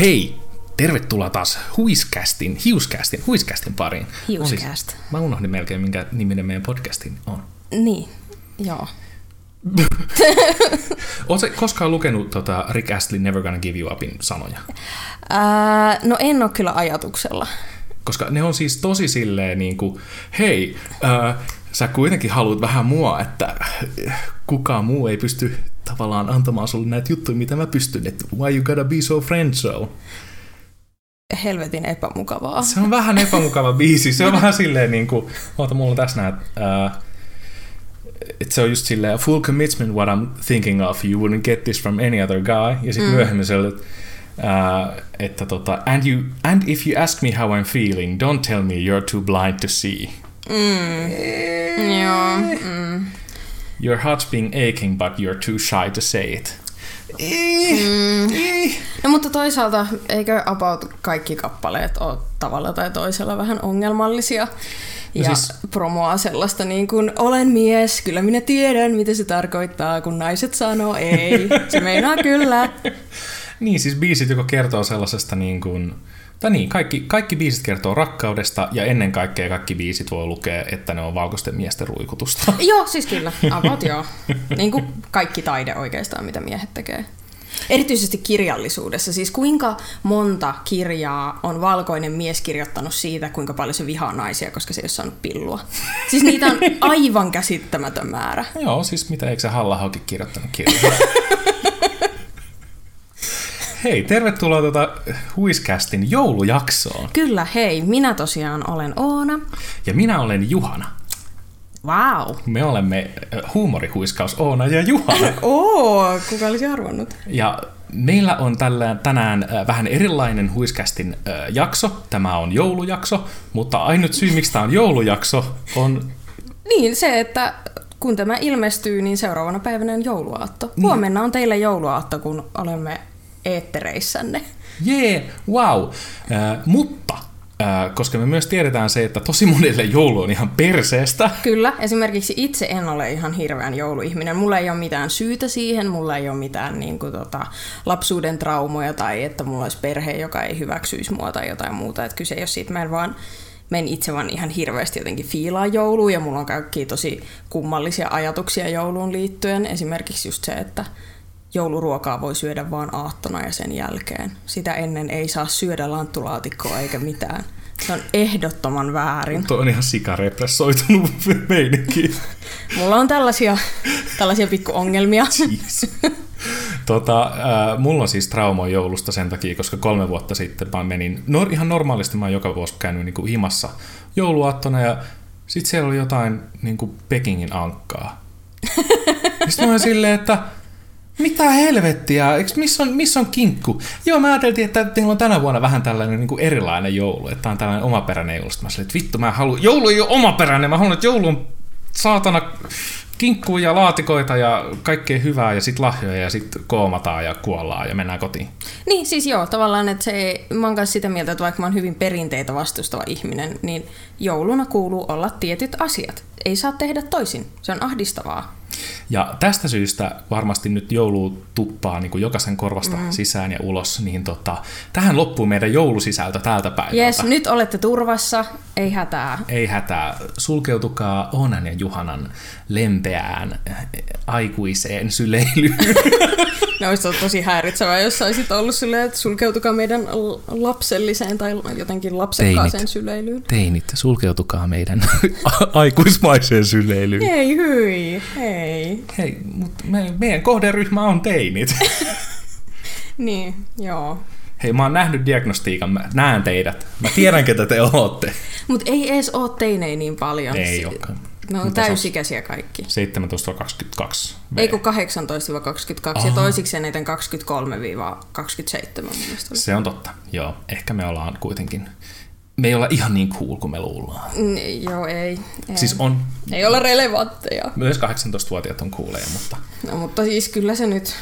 Hei! Tervetuloa taas Huiskästin, Hiuskästin, Huiskästin pariin. Hiuscast. Siis, mä unohdin melkein, minkä niminen meidän podcastin on. Niin, joo. Oletko koskaan lukenut tota Rick Astley Never Gonna Give You Upin sanoja? Ää, no en ole kyllä ajatuksella. Koska ne on siis tosi silleen niin kuin, hei, ää, sä kuitenkin haluat vähän mua, että kukaan muu ei pysty tavallaan antamaan sulle näitä juttuja, mitä mä pystyn, että why you gotta be so friendso? Helvetin epämukavaa. Se on vähän epämukava biisi, se on vähän silleen niin kuin, oota mulla on tässä näet, että se on just silleen, full commitment what I'm thinking of, you wouldn't get this from any other guy, ja sitten mm. myöhemmin se oli, Uh, että tota, and, you, and if you ask me how I'm feeling, don't tell me you're too blind to see. Mm. Joo. Mm. Your heart's being aching, but you're too shy to say it. Mm. No mutta toisaalta eikö about kaikki kappaleet ole tavalla tai toisella vähän ongelmallisia? Ja No siis... siis- promoa sellaista niin kuin, olen mies, kyllä minä tiedän, mitä se tarkoittaa, kun naiset sanoo ei. Se meinaa kyllä. Niin, siis biisit, joka kertoo sellaisesta niin kuin, tai niin, kaikki, kaikki biisit kertoo rakkaudesta, ja ennen kaikkea kaikki biisit voi lukea, että ne on valkoisten miesten ruikutusta. Joo, siis kyllä. About joo. Niin kuin kaikki taide oikeastaan, mitä miehet tekee. Erityisesti kirjallisuudessa. Siis kuinka monta kirjaa on valkoinen mies kirjoittanut siitä, kuinka paljon se vihaa naisia, koska se ei ole saanut pillua. Siis niitä on aivan käsittämätön määrä. Joo, siis mitä, eikö se halla kirjoittanut kirjaa? Hei, tervetuloa tuota Huiskästin joulujaksoon. Kyllä, hei, minä tosiaan olen Oona. Ja minä olen Juhana. Wow. Me olemme äh, huumorihuiskaus Oona ja Juhana. Oo, kuka olisi arvannut? Ja meillä on tällä, tänään äh, vähän erilainen Huiskästin äh, jakso. Tämä on joulujakso, mutta ainut syy, miksi tämä on joulujakso, on... Niin, se, että kun tämä ilmestyy, niin seuraavana päivänä on jouluaatto. Huomenna on teille jouluaatto, kun olemme eettereissänne. Jee, yeah, wow. Äh, mutta, äh, koska me myös tiedetään se, että tosi monille joulu on ihan perseestä, Kyllä, esimerkiksi itse en ole ihan hirveän jouluihminen. Mulla ei ole mitään syytä siihen, mulla ei ole mitään niin kuin, tota, lapsuuden traumoja tai että mulla olisi perhe, joka ei hyväksyisi mua tai jotain muuta. Et kyse ei ole siitä, mä en vaan men itse vaan ihan hirveästi jotenkin fiilaa joulua ja mulla on kaikki tosi kummallisia ajatuksia jouluun liittyen. Esimerkiksi just se, että jouluruokaa voi syödä vaan aattona ja sen jälkeen. Sitä ennen ei saa syödä lanttulaatikkoa eikä mitään. Se on ehdottoman väärin. Tuo on ihan sikarepressoitunut meininki. Mulla on tällaisia, tällaisia pikkuongelmia. Jeez. Tota, äh, mulla on siis trauma joulusta sen takia, koska kolme vuotta sitten mä menin, no, ihan normaalisti mä oon joka vuosi käynyt niin kuin himassa jouluaattona ja sitten siellä oli jotain niin kuin Pekingin ankkaa. Sitten mä silleen, että mitä helvettiä, Eiks, missä, on, missä on kinkku? Joo, mä ajattelin, että teillä on tänä vuonna vähän tällainen niin kuin erilainen joulu, että tää on tällainen omaperäinen joulu. Sitten mä sanoin, että vittu, mä haluan, joulu ei ole omaperäinen, mä haluan, että joulu on saatana kinkkuja ja laatikoita ja kaikkea hyvää ja sitten lahjoja ja sitten koomataan ja kuollaan ja mennään kotiin. Niin, siis joo, tavallaan, että se, mä oon kanssa sitä mieltä, että vaikka mä oon hyvin perinteitä vastustava ihminen, niin jouluna kuuluu olla tietyt asiat. Ei saa tehdä toisin. Se on ahdistavaa. Ja tästä syystä varmasti nyt joulu tuppaa niin kuin jokaisen korvasta mm. sisään ja ulos, niin tota, tähän loppuu meidän joulusisältö tältä päivältä. Jes, nyt olette turvassa, ei hätää. Ei hätää, sulkeutukaa Onan ja Juhanan lempeään aikuiseen syleilyyn. Ne olisi ollut tosi häiritsevää, jos olisit ollut silleen, että sulkeutukaa meidän lapselliseen tai jotenkin lapsekkaaseen Teinit. syleilyyn. Teinit, sulkeutukaa meidän aikuismaiseen syleilyyn. Ei hyi, hei. Hei, mutta me, meidän kohderyhmä on teinit. Niin, joo. Hei, mä oon nähnyt diagnostiikan, mä näen teidät. Mä tiedän, ketä te ootte. Mutta ei edes oo teinei niin paljon. Ei Si- olekaan. Ne on Mitä täysikäisiä kaikki. 17-22. Ei kun 18-22 ja toisiksi eniten 23-27 mun mielestä oli. Se on totta, joo. Ehkä me ollaan kuitenkin... Me ei olla ihan niin cool kuin me luullaan. Mm, joo, ei. ei. Siis on... Ei olla relevantteja. Myös 18-vuotiaat on cooleja, mutta... No, mutta siis kyllä se nyt...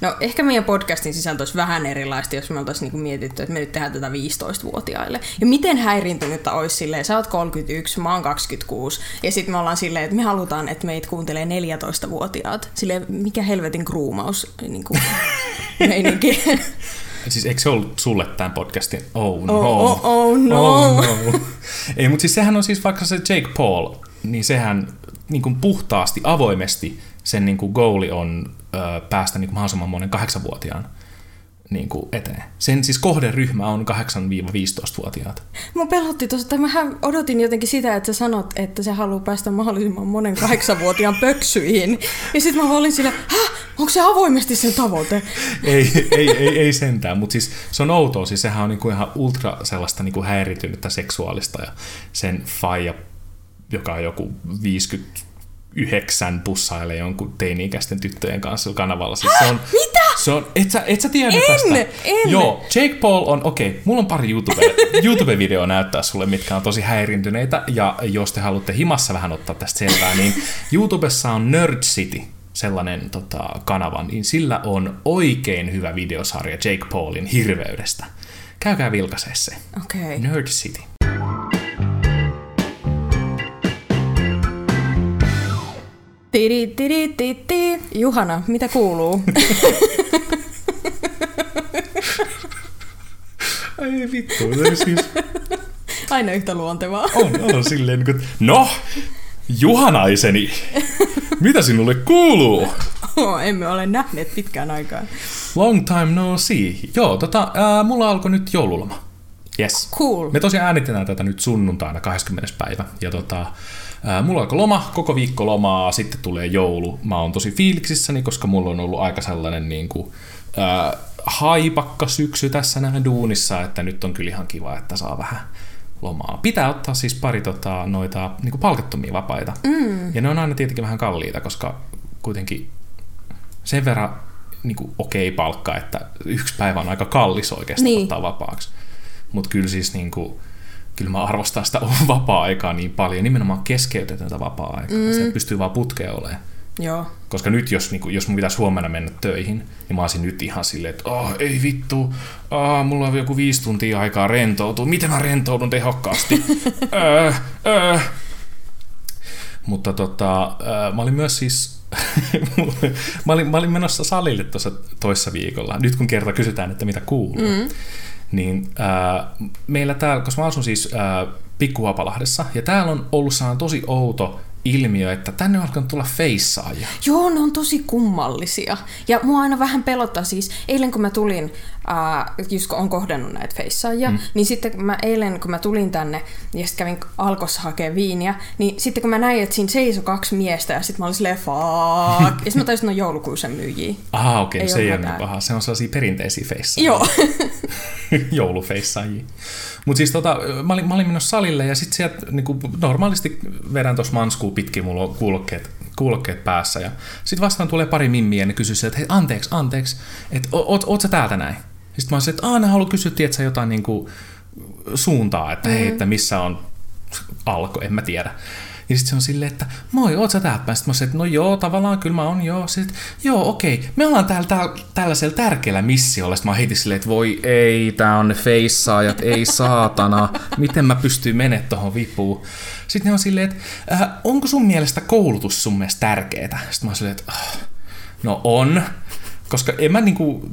No ehkä meidän podcastin sisältö olisi vähän erilaista, jos me oltaisiin niinku mietitty, että me nyt tehdään tätä 15-vuotiaille. Ja miten häiriintynyttä olisi silleen, sä oot 31, mä oon 26, ja sitten me ollaan silleen, että me halutaan, että meitä kuuntelee 14-vuotiaat. Silleen, mikä helvetin kruumaus niin kuin, meininki. Siis eikö se ollut sulle tämän podcastin? Oh no. Oh, oh, oh no. Oh, no. Ei, mutta siis sehän on siis vaikka se Jake Paul, niin sehän niin kuin puhtaasti, avoimesti sen niin kuin goali on ö, päästä niin kuin mahdollisimman monen kahdeksanvuotiaan niin kuin eteen. Sen siis kohderyhmä on 8-15-vuotiaat. Mä pelotti tuossa, että mähän odotin jotenkin sitä, että sä sanot, että se haluaa päästä mahdollisimman monen kahdeksanvuotiaan pöksyihin. Ja sitten mä olin sillä, häh, onko se avoimesti sen tavoite? ei, ei, ei, ei sentään, mutta siis se on outoa, siis sehän on niinku ihan ultra sellaista niinku häiritynyttä seksuaalista ja sen faija, joka on joku 50 yhdeksän pussailee jonkun teini-ikäisten tyttöjen kanssa kanavalla. Siis se on, Mitä? Se on, et sä, et sä tiedä En, tästä? en. Joo, Jake Paul on, okei, okay, mulla on pari YouTube, YouTube-videoa näyttää sulle, mitkä on tosi häirintyneitä, ja jos te haluatte himassa vähän ottaa tästä selvää, niin YouTubessa on Nerd City, sellainen tota, kanava, niin sillä on oikein hyvä videosarja Jake Paulin hirveydestä. Käykää vilkaisee se. Okei. Okay. Nerd City. Tiri, tiri, titi. Juhana, mitä kuuluu? Ai vittu, se siis Aina yhtä luontevaa. on, on silleen, niin kuin, no, Juhanaiseni, mitä sinulle kuuluu? Oh, emme ole nähneet pitkään aikaan. Long time no see. Joo, tota, ää, mulla alkoi nyt joululoma. Yes. Cool. Me tosiaan äänitetään tätä nyt sunnuntaina 20. päivä. Ja tota, mulla alkoi loma, koko viikko lomaa, sitten tulee joulu. Mä oon tosi fiiliksissäni, koska mulla on ollut aika sellainen niin kuin, ää, haipakka syksy tässä näin duunissa, että nyt on kyllä ihan kiva, että saa vähän lomaa. Pitää ottaa siis pari tota, noita niin kuin palkattomia vapaita. Mm. Ja ne on aina tietenkin vähän kalliita, koska kuitenkin sen verran niin kuin, okei palkka, että yksi päivä on aika kallis oikeastaan niin. ottaa vapaaksi. Mutta kyllä siis niin kuin, kyllä mä arvostan sitä vapaa-aikaa niin paljon, nimenomaan keskeytetöntä vapaa-aikaa. Mm. Se pystyy vaan putkeen olemaan. Joo. Koska nyt, jos, niin kuin, jos mun pitäisi huomenna mennä töihin, niin mä olisin nyt ihan silleen, että oh, ei vittu, oh, mulla on joku viisi tuntia aikaa rentoutua. Miten mä rentoudun tehokkaasti? öö, öö. Mutta tota, äh, mä olin myös siis, mä, olin, mä olin menossa salille tuossa toissa viikolla, nyt kun kerta kysytään, että mitä kuuluu. Mm. Niin äh, meillä täällä, koska mä asun siis äh, Pikkuhapalahdessa, ja täällä on ollut sellainen tosi outo ilmiö, että tänne on alkanut tulla feissaajia. Joo, ne on tosi kummallisia. Ja mua aina vähän pelottaa siis, eilen kun mä tulin, ää, just kun on kohdannut näitä feissaajia, mm. niin sitten kun mä eilen kun mä tulin tänne ja sitten kävin alkossa hakea viiniä, niin sitten kun mä näin, että siinä seisoi kaksi miestä ja sitten mä olin silleen fuck. ja sitten mä taisin, että ne on joulukuusen myyjiä. Aha, okei, Ei okay, se ei ole niin paha. Se on sellaisia perinteisiä feissaajia. Joo. joulufeissaajia. Mutta siis tota, mä, olin, mä olin menossa salille ja sitten sieltä niinku, normaalisti vedän tuossa manskuu pitkin, mulla on kuulokkeet, kuulokkeet päässä. Ja sitten vastaan tulee pari mimmiä ja ne kysyy että hei anteeksi, anteeksi, että oot, oot sä täältä näin? Sitten mä olisin, että aah, ne haluaa kysyä, tiedätkö, jotain niinku, suuntaa, että hei, että missä on alko, en mä tiedä. Ja sitten se on silleen, että moi, oot sä täältä? Sitten mä sanoin, että no joo, tavallaan kyllä mä oon, joo. Sitten, joo, okei, me ollaan täällä, täällä tällaisella tärkeällä missiolla. Sitten mä heitin silleen, että voi ei, tää on ne feissaajat, ei saatana, miten mä pystyn menemään tohon vipuun. Sitten ne on silleen, että äh, onko sun mielestä koulutus sun mielestä tärkeetä? Sitten mä oon silleen, että ah, no on, koska en mä niinku,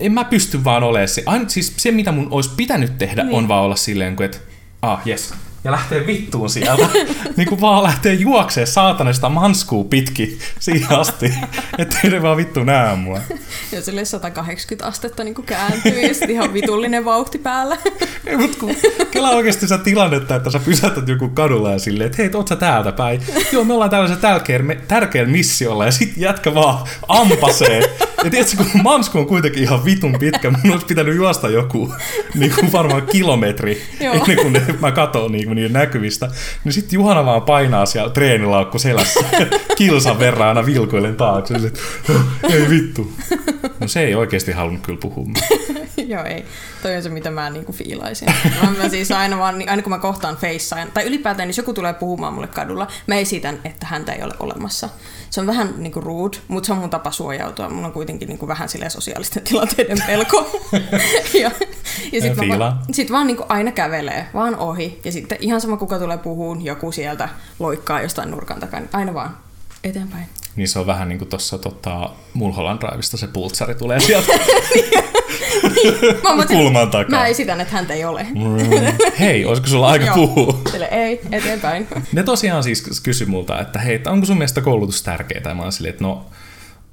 en mä pysty vaan olemaan se. Aina, siis se, mitä mun olisi pitänyt tehdä, niin. on vaan olla silleen, että ah, yes. Ja lähtee vittuun sieltä. niin kuin vaan lähtee juoksee saatanesta manskuu pitkin siihen asti, ettei ne vaan vittu näe mua. ja silleen 180 astetta niin kääntyy ja sitten ihan vitullinen vauhti päällä. Ei, mut kun kelaa oikeasti sitä tilannetta, että sä pysäytät joku kadulla ja silleen, että hei, oot sä täältä päin? Joo, me ollaan tällaisella tärkeällä, tärkeällä missiolla ja sit jätkä vaan ampasee. Ja tiedätkö, kun mansku on kuitenkin ihan vitun pitkä, mun olisi pitänyt juosta joku niin kuin varmaan kilometri Joo. ennen kuin ne, mä katon niin kuin niiden näkyvistä. Niin sitten Juhana vaan painaa siellä treenilaukku selässä kilsan verran aina vilkuilen taakse. Silleen, että, ei vittu. No se ei oikeasti halunnut kyllä puhua. Joo, ei. Toi on se, mitä mä niinku fiilaisin. Mä, mä siis aina, vaan, niin aina kun mä kohtaan feissaan, tai ylipäätään, niin jos joku tulee puhumaan mulle kadulla, mä esitän, että häntä ei ole olemassa. Se on vähän niinku rude, mutta se on mun tapa suojautua. Mulla on kuitenkin niinku vähän silleen sosiaalisten tilanteiden pelko. ja ja sit, mä vaan, sit vaan niinku aina kävelee, vaan ohi. Ja sitten ihan sama kuka tulee puhuun, joku sieltä loikkaa jostain nurkan takaa, niin aina vaan eteenpäin. Niin se on vähän niin kuin tuossa tota, Mulholland Driveista se pultsari tulee sieltä Mä, oon- kulman takaa. mä esitän, että häntä ei ole. Mm. Hei, olisiko sulla aika puhua? Sille, ei, eteenpäin. Ne tosiaan siis kysyi multa, että hei, onko sun mielestä koulutus tärkeää? Ja mä olin silleen, että no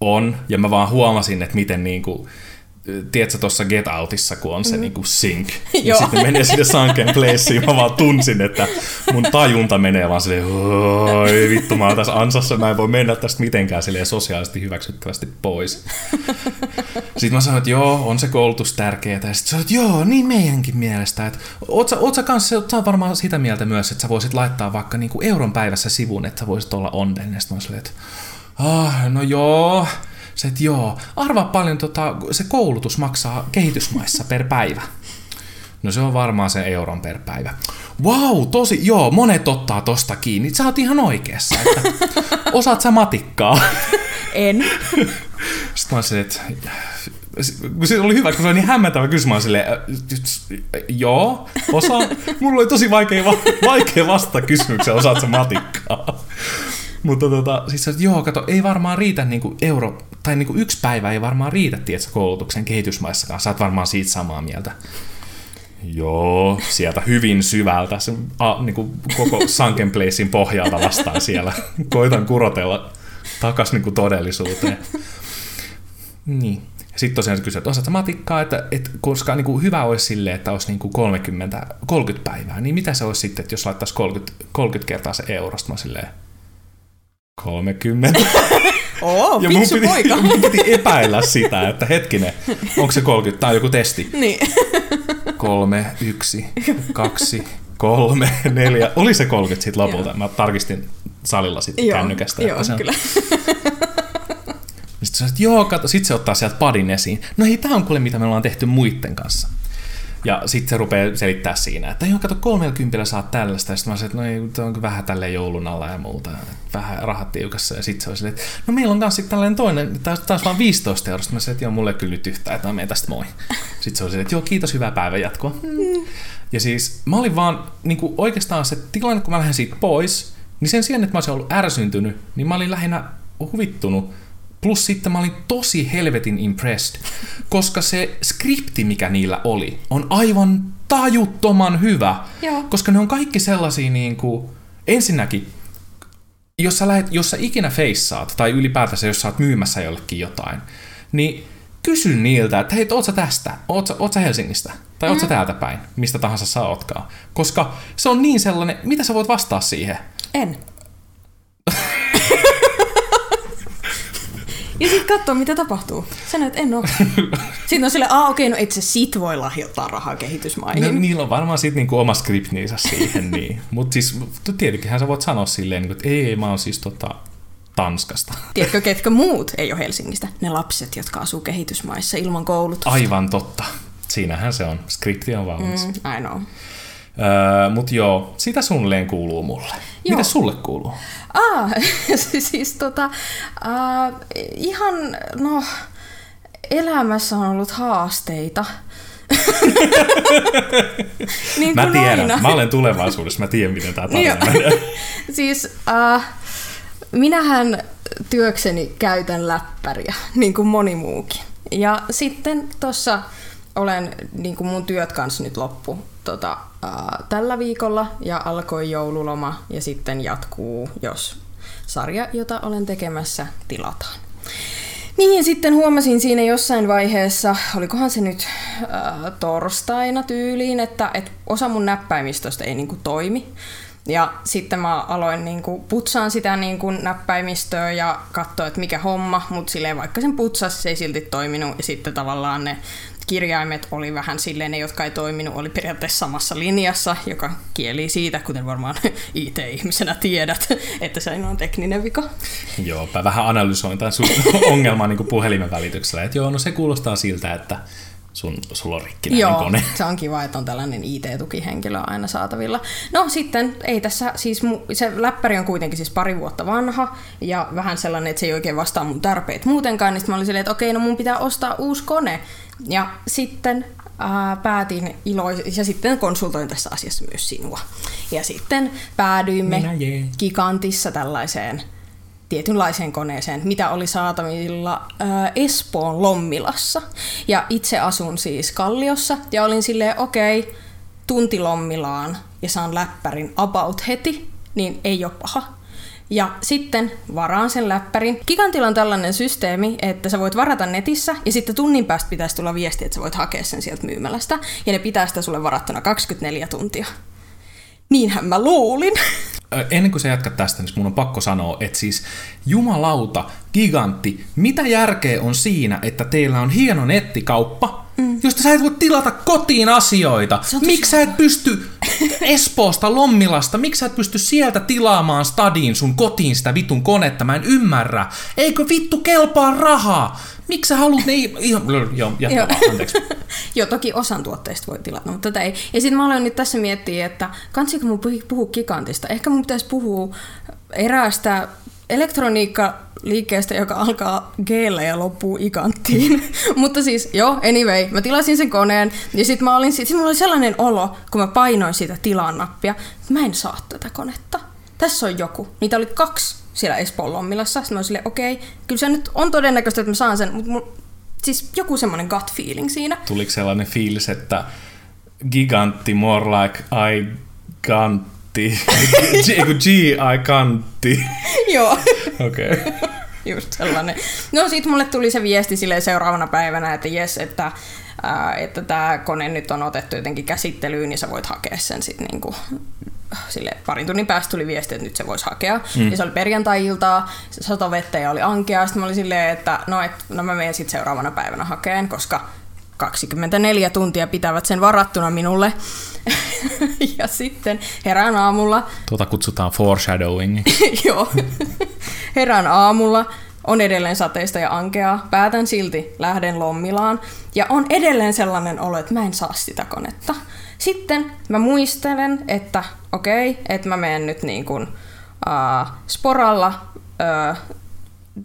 on. Ja mä vaan huomasin, että miten niinku, tiedätkö tuossa Get Outissa, kun on se mm. niinku sync, ja Joo. sitten menee sinne Sunken Placeen, mä vaan tunsin, että mun tajunta menee vaan silleen, oi vittu, mä oon tässä ansassa, mä en voi mennä tästä mitenkään silleen sosiaalisesti hyväksyttävästi pois. Sitten mä sanoin, että joo, on se koulutus tärkeää. Ja sitten sanoin, että joo, niin meidänkin mielestä. Että oot, sä, oot sä kanssa, sä oot varmaan sitä mieltä myös, että sä voisit laittaa vaikka niinku euron päivässä sivun, että sä voisit olla onnellinen. Sitten mä silleen, että ah, no joo. Se, että joo, arvaa paljon tota, se koulutus maksaa kehitysmaissa per päivä. No se on varmaan se euron per päivä. Wow, tosi, joo, monet ottaa tosta kiinni. Sä oot ihan oikeassa, että osaat sä matikkaa. En. Sitten mä että kun se oli hyvä, kun se oli niin hämmentävä kysymys, mä silleen, "Äh, joo, osa. Mulla oli tosi vaikea, va- vaikea vastata kysymykseen, osaat sä matikkaa. Mutta tota, siis se, joo, kato, ei varmaan riitä niinku euro, tai niinku yksi päivä ei varmaan riitä, tiedätkö, koulutuksen kehitysmaissakaan. Sä oot varmaan siitä samaa mieltä. Joo, sieltä hyvin syvältä, se, a, niinku koko Sunken Placein pohjalta vastaan siellä. Koitan kurotella takas niinku todellisuuteen. Niin. Sitten tosiaan se kysyy, että osaatko matikkaa, että, että koska niin kuin hyvä olisi sille, että olisi niin kuin 30, 30 päivää, niin mitä se olisi sitten, että jos laittaisi 30, 30 kertaa se eurosta, mä silleen 30. Oo, Ja mun piti, poika. mun piti epäillä sitä, että hetkinen, onko se 30, tai joku testi. Niin. Kolme, yksi, kaksi, kolme, neljä. Oli se 30 sitten lopulta. Mä tarkistin salilla sitten Joo, kännykästä. joo, että se on- kyllä. Sitten se sanoo, että joo, kato, sit se ottaa sieltä padin esiin. No hei, tää on kuule, mitä me ollaan tehty muiden kanssa. Ja sitten se rupeaa selittää siinä, että joo, kato, 30 saat tällaista. Ja sitten mä sanoin, että no ei, tää on vähän tälleen joulun alla ja muuta. Vähän rahat tiukassa. Ja sitten se oli silleen, että no meillä on kanssa sitten tällainen toinen, taas, taas vaan 15 eurosta. Mä sanoin, että joo, mulle kyllä nyt yhtään, että mä menen tästä moi. Sitten se oli silleen, että joo, kiitos, hyvää päivän jatkoa. Ja siis mä olin vaan niin kuin oikeastaan se tilanne, kun mä lähdin siitä pois, niin sen sijaan, että mä olisin ollut ärsyntynyt, niin mä olin lähinnä huvittunut. Plus sitten mä olin tosi helvetin impressed, koska se skripti, mikä niillä oli, on aivan tajuttoman hyvä. Joo. Koska ne on kaikki sellaisia niin kuin, ensinnäkin, jos sä, lähet, jos sä ikinä feissaat, tai ylipäätänsä jos sä oot myymässä jollekin jotain, niin kysy niiltä, että hei, oot sä tästä, oot sä, oot sä Helsingistä, tai oot sä täältä päin, mistä tahansa sä ootkaan. Koska se on niin sellainen, mitä sä voit vastaa siihen? En. Ja sitten katsoa, mitä tapahtuu. Sanoit, että en oo. Sitten on silleen, aa okei, no et sä sit voi lahjoittaa rahaa kehitysmaihin. No, niillä on varmaan sitten niinku oma skriptinsä siihen, niin. Mutta siis tietenkinhän sä voit sanoa silleen, niinku, että ei, ei, mä oon siis tota, Tanskasta. Tiedätkö, ketkä muut ei ole Helsingistä? Ne lapset, jotka asuu kehitysmaissa ilman koulutusta. Aivan totta. Siinähän se on. Skripti on valmis. Mm, I know. Öö, Mutta joo, sitä suunnilleen kuuluu mulle. Mitä sulle kuuluu? Ah, siis tota, äh, ihan, no, elämässä on ollut haasteita. niin Mä tiedän, aina. mä olen tulevaisuudessa, mä tiedän miten tämä tarina Joo. menee. siis äh, minähän työkseni käytän läppäriä, niin kuin moni muukin. Ja sitten tuossa olen, niin kuin mun työt kanssa nyt loppu tota, äh, tällä viikolla ja alkoi joululoma ja sitten jatkuu, jos sarja, jota olen tekemässä, tilataan. Niin, sitten huomasin siinä jossain vaiheessa, olikohan se nyt äh, torstaina tyyliin, että, että osa mun näppäimistöstä ei niinku toimi. Ja sitten mä aloin niinku putsaan sitä niinku näppäimistöä ja katsoa, että mikä homma, mutta silleen vaikka sen putsasi, se ei silti toiminut. Ja sitten tavallaan ne kirjaimet oli vähän silleen, ne jotka ei toiminut, oli periaatteessa samassa linjassa, joka kieli siitä, kuten varmaan IT-ihmisenä tiedät, että se on tekninen vika. joo, mä vähän analysoin tämän sun ongelman niin puhelimen välityksellä. Että joo, no se kuulostaa siltä, että sun, sulla on rikkinäinen Joo, kone. se on kiva, että on tällainen IT-tukihenkilö aina saatavilla. No sitten, ei tässä, siis mu, se läppäri on kuitenkin siis pari vuotta vanha ja vähän sellainen, että se ei oikein vastaa mun tarpeet muutenkaan, niin sitten mä olin silleen, että okei, no mun pitää ostaa uusi kone. Ja sitten ää, päätin iloisesti, ja sitten konsultoin tässä asiassa myös sinua. Ja sitten päädyimme Minä. Gigantissa tällaiseen tietynlaiseen koneeseen, mitä oli saatavilla ää, Espoon Lommilassa. Ja itse asun siis Kalliossa ja olin silleen, okei, okay, tunti Lommilaan ja saan läppärin about heti, niin ei ole paha. Ja sitten varaan sen läppärin. Gigantilla on tällainen systeemi, että sä voit varata netissä ja sitten tunnin päästä pitäisi tulla viesti, että sä voit hakea sen sieltä myymälästä. Ja ne pitää sitä sulle varattuna 24 tuntia. Niinhän mä luulin. Ennen kuin sä jatkat tästä, niin mun on pakko sanoa, että siis jumalauta, gigantti, mitä järkeä on siinä, että teillä on hieno nettikauppa, mm. josta sä et voi tilata kotiin asioita. Miksi sä et pysty Espoosta, Lommilasta, miksi sä et pysty sieltä tilaamaan stadiin sun kotiin sitä vitun konetta? Mä en ymmärrä. Eikö vittu kelpaa rahaa? Miksi sä haluat ne... Ihan, joo, jatka anteeksi. joo, toki osan tuotteista voi tilata, mutta tätä ei. Ja sitten mä olen nyt tässä miettiä, että kansiko mun puhua gigantista? Ehkä mun pitäisi puhua eräästä elektroniikkaliikkeestä, joka alkaa g ja loppuu ikanttiin. Mutta siis, joo, anyway, mä tilasin sen koneen ja sitten mä olin, sit mulla oli sellainen olo, kun mä painoin sitä tilaan nappia, että mä en saa tätä konetta. Tässä on joku. Niitä oli kaksi siellä Espoon Lommilassa. Sitten mä olin okei, okay, kyllä se nyt on todennäköistä, että mä saan sen, mutta mulla, siis joku semmoinen gut feeling siinä. Tuliko sellainen fiilis, että gigantti more like I gantti, G I kantti. Joo. Okei. Okay. Just sellainen. No sit mulle tuli se viesti sille seuraavana päivänä, että jes, että että tämä kone nyt on otettu jotenkin käsittelyyn, niin sä voit hakea sen sitten niinku sille parin tunnin päästä tuli viesti, että nyt se voisi hakea. Mm. Ja se oli perjantai-iltaa, satovettä ja oli ankea. Sitten mä olin silleen, että no, et, no mä menen sitten seuraavana päivänä hakeen, koska 24 tuntia pitävät sen varattuna minulle. ja sitten herään aamulla. Tuota kutsutaan foreshadowing. Joo. herään aamulla, on edelleen sateista ja ankeaa. Päätän silti, lähden Lommilaan. Ja on edelleen sellainen olo, että mä en saa sitä konetta. Sitten mä muistelen, että okei, okay, että mä menen nyt niin kuin, uh, sporalla uh,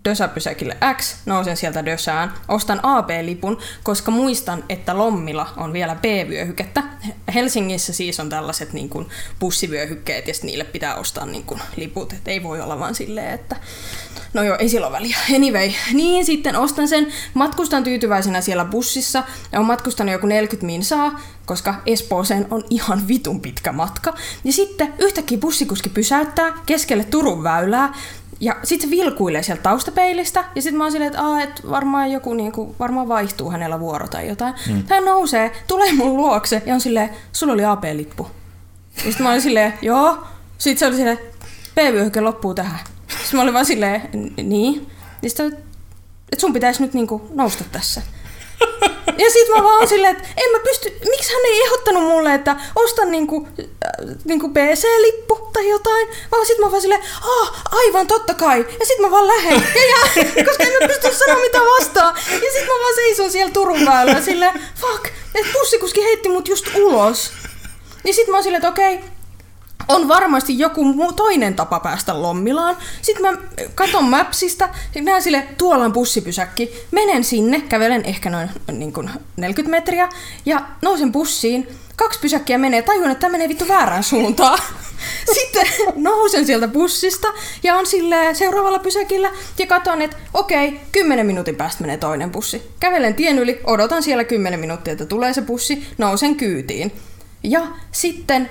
Dösäpysäkille X, nousen sieltä Dösään, ostan AB-lipun, koska muistan, että Lommilla on vielä B-vyöhykettä. Helsingissä siis on tällaiset niin kuin bussivyöhykkeet ja niille pitää ostaa niin kuin liput, et ei voi olla vaan silleen, että No joo, ei sillä ole väliä. Anyway, niin sitten ostan sen, matkustan tyytyväisenä siellä bussissa ja on matkustanut joku 40 minsaa, koska Espooseen on ihan vitun pitkä matka. Ja sitten yhtäkkiä bussikuski pysäyttää keskelle Turun väylää ja sitten se vilkuilee sieltä taustapeilistä, ja sitten mä oon silleen, että, Aa, et varmaan joku niinku, varmaan vaihtuu hänellä vuoro tai jotain. Mm. Hän nousee, tulee mun luokse ja on silleen, sulla oli AP-lippu. Ja sitten mä olin silleen, joo. Sitten se oli silleen, P-vyöhyke loppuu tähän. Sitten mä olin vaan silleen, niin. Ja sitten, että sun pitäisi nyt niinku nousta tässä. Ja sit mä vaan silleen, että en mä pysty, miksi hän ei ehdottanut mulle, että ostan niinku, äh, niinku PC-lippu tai jotain, vaan sit mä vaan silleen, ah, aivan totta kai, ja sit mä vaan lähden, ja, ja koska en mä pysty sanoa mitä vastaan, ja sit mä vaan seison siellä Turun päällä silleen, fuck, että bussikuski heitti mut just ulos. Ja sit mä oon silleen, että okei, okay, on varmasti joku toinen tapa päästä Lommilaan. Sitten mä katon Mapsista, näen sille, tuolla on bussipysäkki. Menen sinne, kävelen ehkä noin niin kuin 40 metriä ja nousen bussiin. Kaksi pysäkkiä menee, tajun, että tämä menee vittu väärään suuntaan. Sitten nousen sieltä bussista ja on sille seuraavalla pysäkillä ja katon, että okei, 10 minuutin päästä menee toinen bussi. Kävelen tien yli, odotan siellä 10 minuuttia, että tulee se bussi, nousen kyytiin. Ja sitten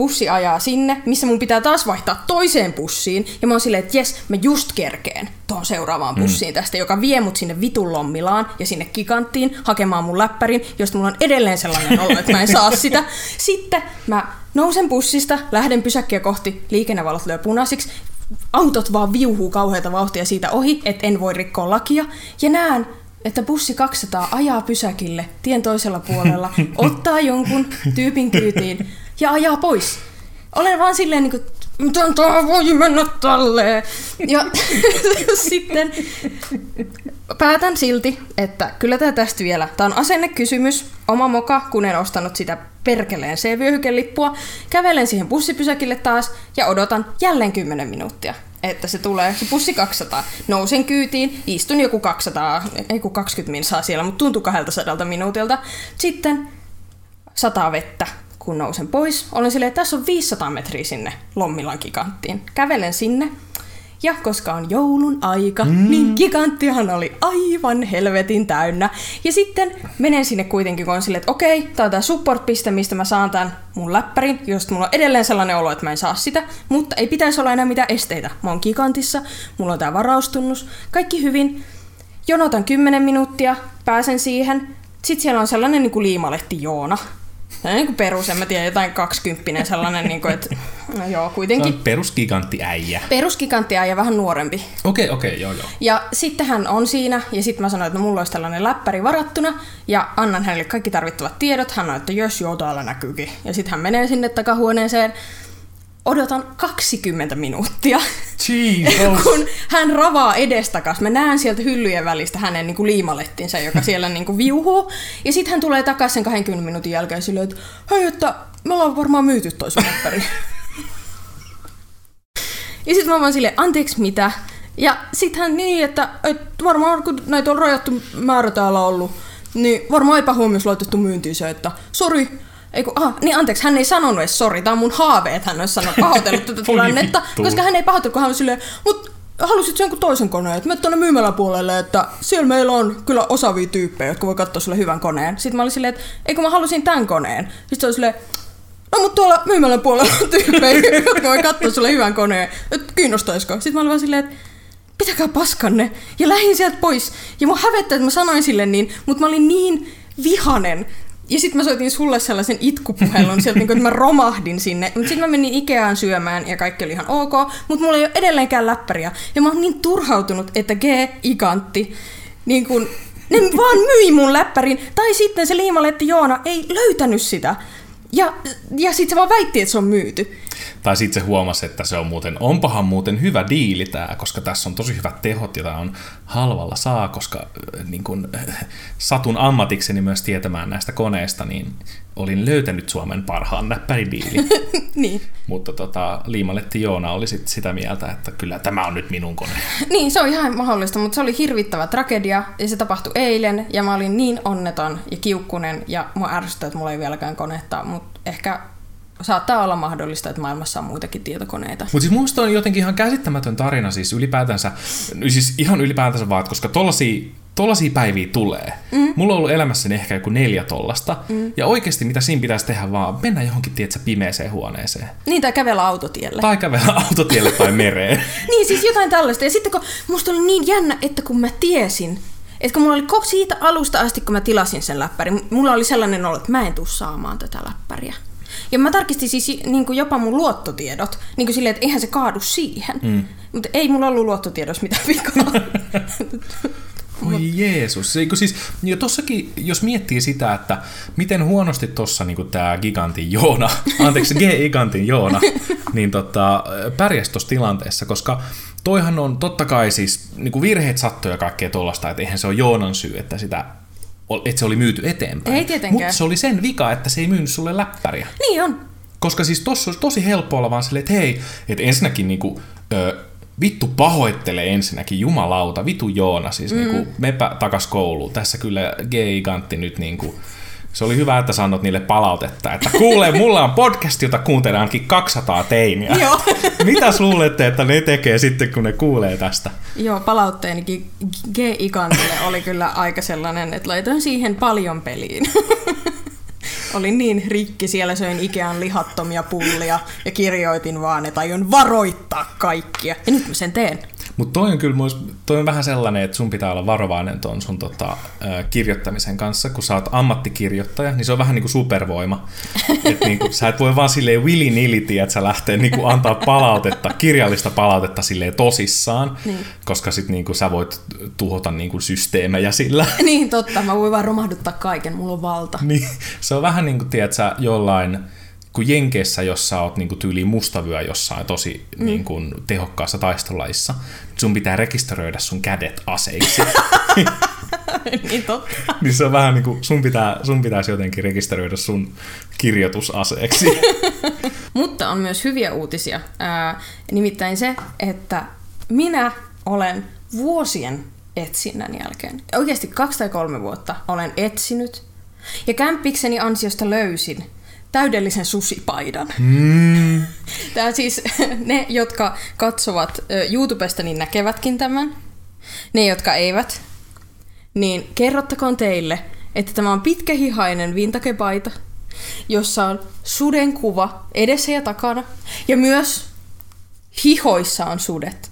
bussi ajaa sinne, missä mun pitää taas vaihtaa toiseen bussiin. Ja mä oon silleen, että jes, mä just kerkeen tuohon seuraavaan mm. bussiin mm. tästä, joka vie mut sinne vitun lommilaan ja sinne kikanttiin hakemaan mun läppärin, josta mulla on edelleen sellainen olo, että mä en saa sitä. Sitten mä nousen bussista, lähden pysäkkiä kohti, liikennevalot lyö punaisiksi, autot vaan viuhuu kauheita vauhtia siitä ohi, että en voi rikkoa lakia. Ja näen, että bussi 200 ajaa pysäkille tien toisella puolella, ottaa jonkun tyypin kyytiin ja ajaa pois. Olen vaan silleen niin kuin, miten tämä voi mennä tälleen? Ja sitten päätän silti, että kyllä tämä tästä vielä. Tämä on asennekysymys. Oma moka, kun en ostanut sitä perkeleen C-vyöhykelippua. Kävelen siihen bussipysäkille taas ja odotan jälleen 10 minuuttia että se tulee, se pussi 200. Nousen kyytiin, istun joku 200, ei kun 20 min saa siellä, mutta tuntuu 200 minuutilta. Sitten sataa vettä, kun nousen pois. Olen silleen, että tässä on 500 metriä sinne Lommilan giganttiin. Kävelen sinne Ja koska on joulun aika, mm. niin giganttihan oli aivan helvetin täynnä. Ja sitten menen sinne kuitenkin, kun on silleen, että okei, tää on tää support-piste, mistä mä saan tämän mun läppärin, josta mulla on edelleen sellainen olo, että mä en saa sitä, mutta ei pitäisi olla enää mitään esteitä. Mä oon gigantissa, mulla on tää varaustunnus, kaikki hyvin. Jonotan 10 minuuttia, pääsen siihen. Sitten siellä on sellainen niin kuin liimalehti Joona, niin kuin perus, en mä tiedä, jotain kaksikymppinen sellainen, niin kuin, että no joo, kuitenkin. Se on perusgigantti äijä. Perusgigantti äijä, vähän nuorempi. Okei, okay, okei, okay, joo, joo. Ja sitten hän on siinä, ja sitten mä sanoin, että no, mulla olisi tällainen läppäri varattuna, ja annan hänelle kaikki tarvittavat tiedot. Hän on, että jos joo, täällä näkyykin. Ja sitten hän menee sinne takahuoneeseen, odotan 20 minuuttia, Jesus. kun hän ravaa edestakas. Mä näen sieltä hyllyjen välistä hänen niin kuin liimalettinsa, joka siellä niin kuin viuhuu. Ja sitten hän tulee takaisin sen 20 minuutin jälkeen silleen, että hei, että me ollaan varmaan myyty toi sun ja sitten mä vaan silleen, anteeksi mitä? Ja sitten hän niin, että, että varmaan kun näitä on rajattu määrä täällä ollut, niin varmaan epähuomiossa laitettu myyntiin se, että sori, Eiku, aha, niin anteeksi, hän ei sanonut edes sori, tämä on mun haave, että hän olisi sanonut pahoitellut tätä tilannetta, koska hän ei pahoitellut, kun hän oli silleen, mutta halusit jonkun toisen koneen, että mene tuonne myymäläpuolelle, että siellä meillä on kyllä osaavia tyyppejä, jotka voi katsoa sulle hyvän koneen. Sitten mä olin silleen, että eikö mä halusin tämän koneen. Sitten se oli silleen, no mutta tuolla myymälän puolella on tyyppejä, jotka voi katsoa sulle hyvän koneen, että kiinnostaisiko. Sitten mä olin vaan silleen, että pitäkää paskanne. Ja lähdin sieltä pois. Ja mun hävettää, että mä sanoin sille niin, mutta mä olin niin vihanen ja sitten mä soitin sulle sellaisen itkupuhelun sieltä, niin että mä romahdin sinne. Mutta sitten mä menin Ikeaan syömään ja kaikki oli ihan ok, mutta mulla ei ole edelleenkään läppäriä. Ja mä oon niin turhautunut, että G-igantti, niin kun, ne vaan myi mun läppärin. Tai sitten se liimaletti Joona ei löytänyt sitä. Ja, ja sitten se vaan väitti, että se on myyty. Tai sitten se huomasi, että se on muuten, onpahan muuten hyvä diili tämä, koska tässä on tosi hyvät tehot ja tämä on halvalla saa, koska äh, niin kun, äh, satun ammatikseni myös tietämään näistä koneista, niin olin löytänyt Suomen parhaan näppäridiilin. niin. Mutta tota, Liimaletti Joona oli sit sitä mieltä, että kyllä tämä on nyt minun kone. niin, se on ihan mahdollista, mutta se oli hirvittävä tragedia ja se tapahtui eilen ja mä olin niin onneton ja kiukkunen ja mua ärsyttää, että mulla ei vieläkään konetta, mutta ehkä saattaa olla mahdollista, että maailmassa on muitakin tietokoneita. Mutta siis muista on jotenkin ihan käsittämätön tarina siis ylipäätänsä, siis ihan ylipäätänsä vaan, koska tollasia, tollasia päiviä tulee. Mm. Mulla on ollut elämässäni ehkä joku neljä tollasta, mm. ja oikeasti mitä siinä pitäisi tehdä vaan, mennä johonkin, tietsä, pimeeseen huoneeseen. Niin, tai kävellä autotielle. Tai kävellä autotielle tai mereen. niin, siis jotain tällaista. Ja sitten kun musta oli niin jännä, että kun mä tiesin, että kun mulla oli siitä alusta asti, kun mä tilasin sen läppärin, mulla oli sellainen olo, että mä en tuu saamaan tätä läppäriä. Ja mä tarkistin siis niin kuin jopa mun luottotiedot, niin kuin silleen, että eihän se kaadu siihen. Mm. Mutta ei mulla ollut luottotiedossa mitään vikaa. Oi Jeesus. Eikö siis, ja tossakin, jos miettii sitä, että miten huonosti tuossa niin tämä gigantin Joona, anteeksi, G-gigantin Joona, niin tota, pärjäsi tuossa tilanteessa, koska toihan on totta kai siis, niin kuin virheet sattuja ja kaikkea tuollaista, että eihän se ole Joonan syy, että sitä että se oli myyty eteenpäin. Ei tietenkään. Mutta se oli sen vika, että se ei myynyt sulle läppäriä. Niin on. Koska siis tossa olisi tosi helppo olla vaan silleen, että hei, että ensinnäkin niinku, ö, vittu pahoittelee ensinnäkin, jumalauta, vitu Joona, siis mm. niinku, mepä takas kouluun. Tässä kyllä G-gigantti nyt niinku, se oli hyvä, että sanot niille palautetta, että kuule, mulla on podcast, jota kuuntelee ainakin 200 teiniä. Joo. Mitä luulette, että ne tekee sitten, kun ne kuulee tästä? Joo, palautteenikin G-ikantille oli kyllä aika sellainen, että laitoin siihen paljon peliin. Olin niin rikki, siellä söin Ikean lihattomia pullia ja kirjoitin vaan, että aion varoittaa kaikkia. Ja nyt mä sen teen. Mutta toi on kyllä toi on vähän sellainen, että sun pitää olla varovainen tuon sun tota, kirjoittamisen kanssa, kun sä oot ammattikirjoittaja, niin se on vähän niin kuin supervoima. että niin kuin, sä et voi vaan silleen willy nilly, että sä lähtee niin kuin antaa palautetta, kirjallista palautetta silleen tosissaan, niin. koska sit niin kuin sä voit tuhota niin kuin systeemejä sillä. niin totta, mä voin vaan romahduttaa kaiken, mulla on valta. niin, se on vähän niin kuin, tiedät sä, jollain kuin Jenkeissä, jos sä oot niinku tyyliin mustavyö jossain tosi mm. niinku, tehokkaassa taistolaissa, sun pitää rekisteröidä sun kädet aseiksi. niin totta. niin se on vähän niin kuin, sun, pitää, sun pitäisi jotenkin rekisteröidä sun kirjoitusaseeksi. Mutta on myös hyviä uutisia. Ää, nimittäin se, että minä olen vuosien etsinnän jälkeen, oikeasti kaksi tai kolme vuotta olen etsinyt, ja kämppikseni ansiosta löysin täydellisen susipaidan. Mm. Tämä siis, ne, jotka katsovat YouTubesta, niin näkevätkin tämän. Ne, jotka eivät, niin kerrottakoon teille, että tämä on pitkähihainen vintakepaita, jossa on suden kuva edessä ja takana. Ja myös hihoissa on sudet.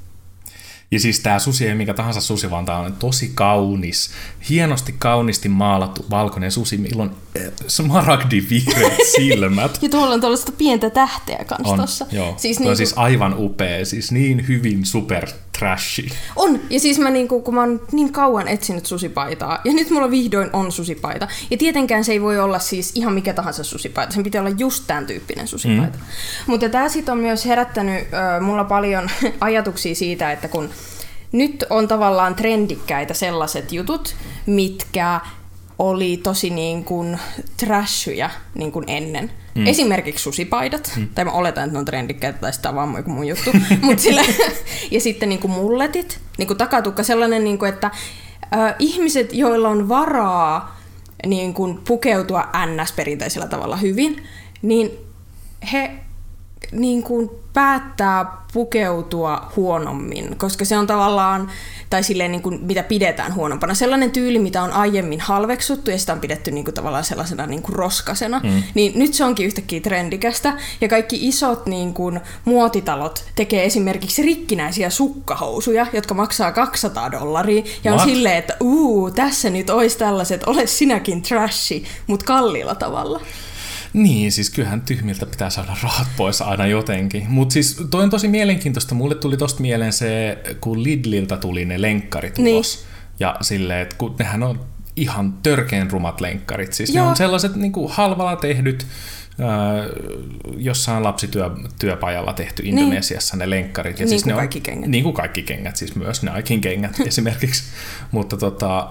Ja siis tämä susi ei mikä tahansa susi, vaan tämä on tosi kaunis, hienosti kaunisti maalattu valkoinen susi, milloin eh, smaragdi vihreät silmät. ja tuolla on tuollaista pientä tähteä kanssa on, tossa. Joo, siis, niin on siis aivan upea, siis niin hyvin super trashy. On, ja siis mä niinku, kun mä oon niin kauan etsinyt susipaitaa, ja nyt mulla vihdoin on susipaita. Ja tietenkään se ei voi olla siis ihan mikä tahansa susipaita, sen pitää olla just tämän tyyppinen susipaita. Mm. Mutta tää sit on myös herättänyt äh, mulla paljon ajatuksia siitä, että kun nyt on tavallaan trendikkäitä sellaiset jutut, mitkä oli tosi niin kuin trashyjä niin kuin ennen. Mm. Esimerkiksi susipaidat, mm. tai mä oletan, että ne on trendikkäitä, tai sitä vaan joku mun juttu. Mut sille, ja sitten niin kuin mulletit, niin kuin takatukka, sellainen, niin kuin, että äh, ihmiset, joilla on varaa niin kuin pukeutua NS-perinteisellä tavalla hyvin, niin he niin kuin päättää pukeutua huonommin, koska se on tavallaan, tai silleen niin kuin, mitä pidetään huonompana. Sellainen tyyli, mitä on aiemmin halveksuttu ja sitä on pidetty niin kuin, tavallaan sellaisena niin kuin roskasena, mm. niin nyt se onkin yhtäkkiä trendikästä. Ja kaikki isot niin kuin, muotitalot tekee esimerkiksi rikkinäisiä sukkahousuja, jotka maksaa 200 dollaria. Ja What? on silleen, että uu, tässä nyt olisi tällaiset, ole sinäkin trashi, mutta kalliilla tavalla. Niin, siis kyllähän tyhmiltä pitää saada rahat pois aina jotenkin. Mutta siis toi on tosi mielenkiintoista. Mulle tuli tosta mieleen se, kun Lidliltä tuli ne lenkkarit niin. ulos. Ja silleen, että kun nehän on ihan törkeen rumat lenkkarit. Siis Joo. ne on sellaiset niin kuin halvalla tehdyt, jossain lapsityöpajalla tehty niin. Indonesiassa niin. ne lenkkarit. Ja niin siis kuin ne kaikki on, kengät. Niin kuin kaikki kengät, siis myös Nikein kengät esimerkiksi. Mutta tota,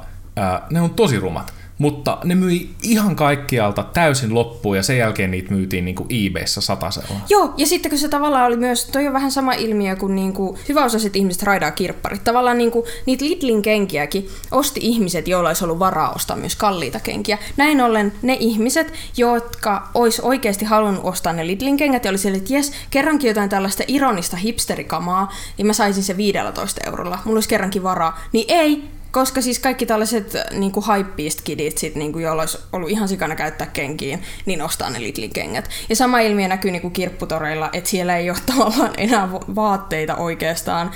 ne on tosi rumat. Mutta ne myi ihan kaikkialta täysin loppuun ja sen jälkeen niitä myytiin niin kuin eBayssä satasella. Joo, ja sitten kun se tavallaan oli myös, toi on vähän sama ilmiö kuin, niin kuin hyväosaiset ihmiset raidaa kirpparit. Tavallaan niin kuin, niitä Lidlin kenkiäkin osti ihmiset, joilla olisi ollut varaa ostaa myös kalliita kenkiä. Näin ollen ne ihmiset, jotka olisi oikeasti halunnut ostaa ne Lidlin kengät ja oli siellä, että jes, kerrankin jotain tällaista ironista hipsterikamaa, niin mä saisin se 15 eurolla. Mulla olisi kerrankin varaa. Niin ei, koska siis kaikki tällaiset niin hypebeast kidit, sit, niin kuin, joilla olisi ollut ihan sikana käyttää kenkiin, niin ostaa ne Lidlin kengät. Ja sama ilmiö näkyy niin kuin kirpputoreilla, että siellä ei ole tavallaan enää vaatteita oikeastaan.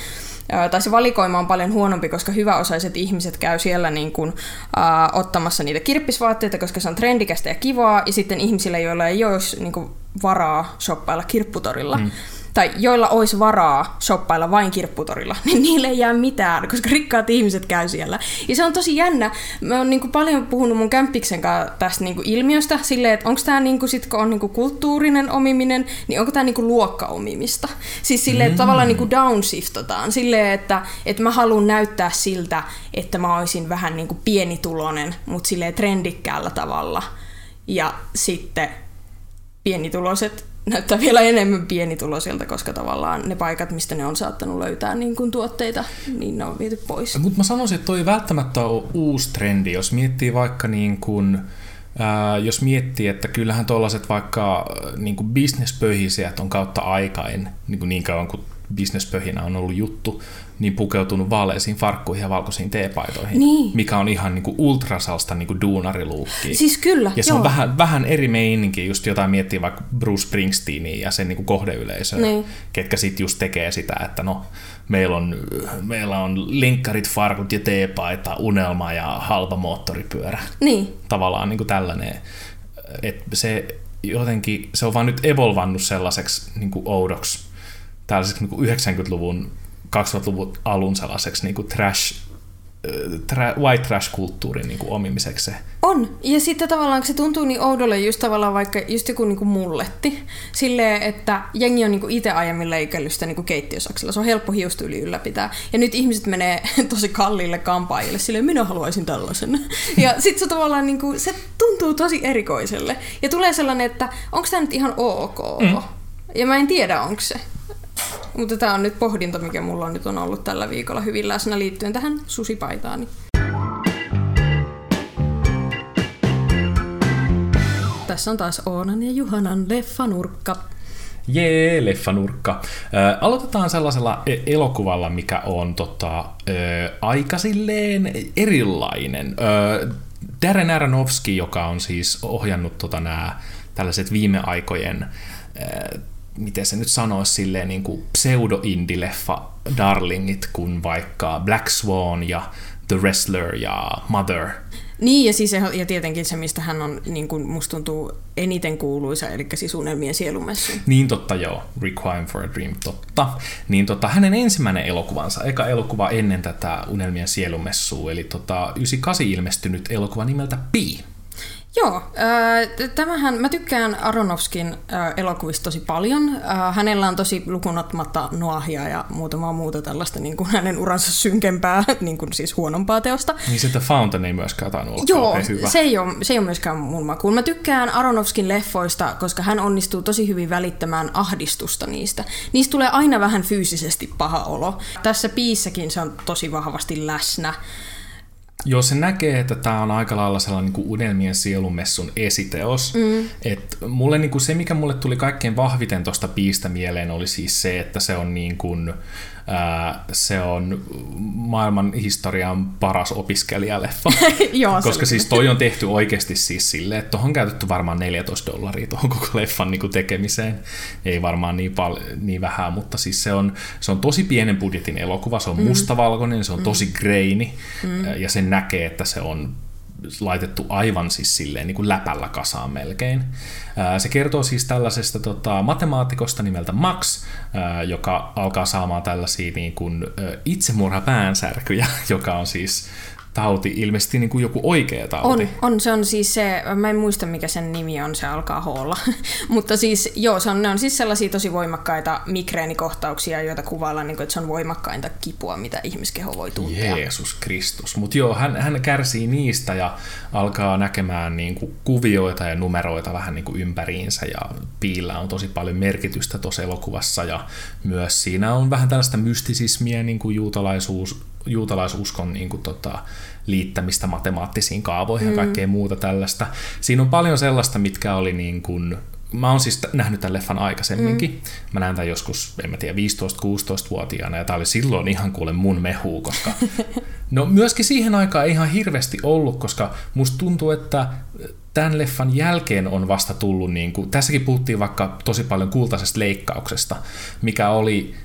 Tai se valikoima on paljon huonompi, koska hyväosaiset ihmiset käy siellä niin kuin, äh, ottamassa niitä kirppisvaatteita, koska se on trendikästä ja kivaa, ja sitten ihmisillä, joilla ei olisi niin kuin, varaa shoppailla kirpputorilla, mm tai joilla olisi varaa shoppailla vain kirpputorilla, niin niille ei jää mitään, koska rikkaat ihmiset käy siellä. Ja se on tosi jännä. Mä oon niinku paljon puhunut mun kämppiksen kanssa tästä niinku ilmiöstä, silleen, että onko tämä niinku, sit, kun on niinku kulttuurinen omiminen, niin onko tämä niinku luokkaomimista. Siis silleen, että mm. tavallaan niinku downshiftotaan. Silleen, että, että mä haluan näyttää siltä, että mä olisin vähän niinku pienitulonen, mutta silleen trendikkäällä tavalla. Ja sitten pienituloiset näyttää vielä enemmän pienituloisilta, koska tavallaan ne paikat, mistä ne on saattanut löytää niin kuin tuotteita, niin ne on viety pois. Mutta mä sanoisin, että toi ei välttämättä ole uusi trendi, jos miettii vaikka niin kuin, ää, jos miettii, että kyllähän tuollaiset vaikka niin kuin on kautta aikain, niin, kuin niin kauan kuin bisnespöhinä on ollut juttu, niin pukeutunut vaaleisiin farkkuihin ja valkoisiin teepaitoihin, niin. mikä on ihan niin kuin ultrasalsta niin kuin duunariluukki. Siis kyllä, Ja se joo. on vähän, vähän eri meininki, just jotain miettii vaikka Bruce Springsteenia ja sen niin kuin kohdeyleisöä, niin. ketkä sitten just tekee sitä, että no, meillä on, meillä on linkkarit, farkut ja teepaita, unelma ja halpa moottoripyörä. Niin. Tavallaan niin kuin tällainen, että se jotenkin, se on vaan nyt evolvannut sellaiseksi niin kuin oudoksi, tällaiseksi niin kuin 90-luvun 2000-luvun alun sellaiseksi niin kuin trash tra, white trash-kulttuurin niin kuin omimiseksi se. On. Ja sitten tavallaan se tuntuu niin oudolle just tavallaan vaikka just joku niin kuin mulletti. Silleen, että jengi on niin kuin itse aiemmin leikellyt sitä niin kuin keittiösaksilla. Se on helppo hiustyyli ylläpitää. Ja nyt ihmiset menee tosi kalliille kampaajille silleen, minä haluaisin tällaisen. Ja sitten se tavallaan niin kuin, se tuntuu tosi erikoiselle. Ja tulee sellainen, että onko tämä nyt ihan ok? Mm. Ja mä en tiedä, onko se. Mutta tämä on nyt pohdinta, mikä mulla on nyt on ollut tällä viikolla hyvin läsnä liittyen tähän susipaitaani. tässä on taas Oonan ja Juhanan leffanurkka. Jee, leffanurkka. Äh, aloitetaan sellaisella e- elokuvalla, mikä on tota, äh, aika silleen erilainen. Äh, Darren Aronofsky, joka on siis ohjannut tota, nämä tällaiset viime aikojen äh, miten se nyt sanoisi, silleen niin kuin pseudo-indie-leffa darlingit, kuin vaikka Black Swan ja The Wrestler ja Mother. Niin, ja, siis, ja tietenkin se, mistä hän on, niin kuin musta tuntuu, eniten kuuluisa, eli siis Unelmien sielumessu. Niin totta, joo. Requiem for a Dream, totta. Niin tota, hänen ensimmäinen elokuvansa, eka elokuva ennen tätä Unelmien sielumessua, eli tota, 98 ilmestynyt elokuva nimeltä Pi. Joo, äh, tämähän, mä tykkään Aronofskin äh, elokuvista tosi paljon. Äh, hänellä on tosi lukunottamatta Noahia ja muutamaa muuta tällaista niin kuin hänen uransa synkempää, niin kuin siis huonompaa teosta. Niin sitten Fountain ei myöskään tainnut olla Joo, hyvä. se ei, ole, se ei ole myöskään mun makuun. Mä tykkään Aronofskin leffoista, koska hän onnistuu tosi hyvin välittämään ahdistusta niistä. Niistä tulee aina vähän fyysisesti paha olo. Tässä piissäkin se on tosi vahvasti läsnä. Joo, se näkee, että tämä on aika lailla sellainen niin kuin unelmien sielumessun esiteos. Mm. Et mulle niin kuin se, mikä mulle tuli kaikkein vahviten tuosta piistä mieleen, oli siis se, että se on niin kuin, se on maailman historian paras opiskelijaleffa. Joo, Koska siis toi on tehty oikeasti siis silleen, että tuohon on käytetty varmaan 14 dollaria tuohon koko leffan niin kuin tekemiseen. Ei varmaan niin, pal- niin vähän, mutta siis se on, se on tosi pienen budjetin elokuva. Se on mm. mustavalkoinen, se on mm. tosi greini mm. ja sen näkee, että se on laitettu aivan siis silleen niin kuin läpällä kasaan melkein. Se kertoo siis tällaisesta tota, matemaatikosta nimeltä Max, joka alkaa saamaan tällaisia niin kuin, itsemurhapäänsärkyjä, joka on siis tauti, ilmeisesti niin kuin joku oikea tauti. On, on, se on siis se, mä en muista mikä sen nimi on, se alkaa hoolla. Mutta siis joo, se on, ne on siis sellaisia tosi voimakkaita migreenikohtauksia, joita kuvaillaan, niin kuin, että se on voimakkainta kipua, mitä ihmiskeho voi tuntea. Jeesus Kristus. Mutta joo, hän, hän kärsii niistä ja alkaa näkemään niin kuin kuvioita ja numeroita vähän niin kuin ympäriinsä ja piillä on tosi paljon merkitystä tuossa elokuvassa ja myös siinä on vähän tällaista mystisismiä, niin kuin juutalaisuus, juutalaisuskon niin kuin, tota, liittämistä matemaattisiin kaavoihin mm. ja kaikkea muuta tällaista. Siinä on paljon sellaista, mitkä oli niin kuin, mä oon siis nähnyt tämän leffan aikaisemminkin. Mm. Mä näen tämän joskus, en mä tiedä, 15-16-vuotiaana, ja tää oli silloin ihan kuule mun mehu, koska... No myöskin siihen aikaan ei ihan hirveästi ollut, koska musta tuntuu, että tämän leffan jälkeen on vasta tullut, niin kuin, tässäkin puhuttiin vaikka tosi paljon kultaisesta leikkauksesta, mikä oli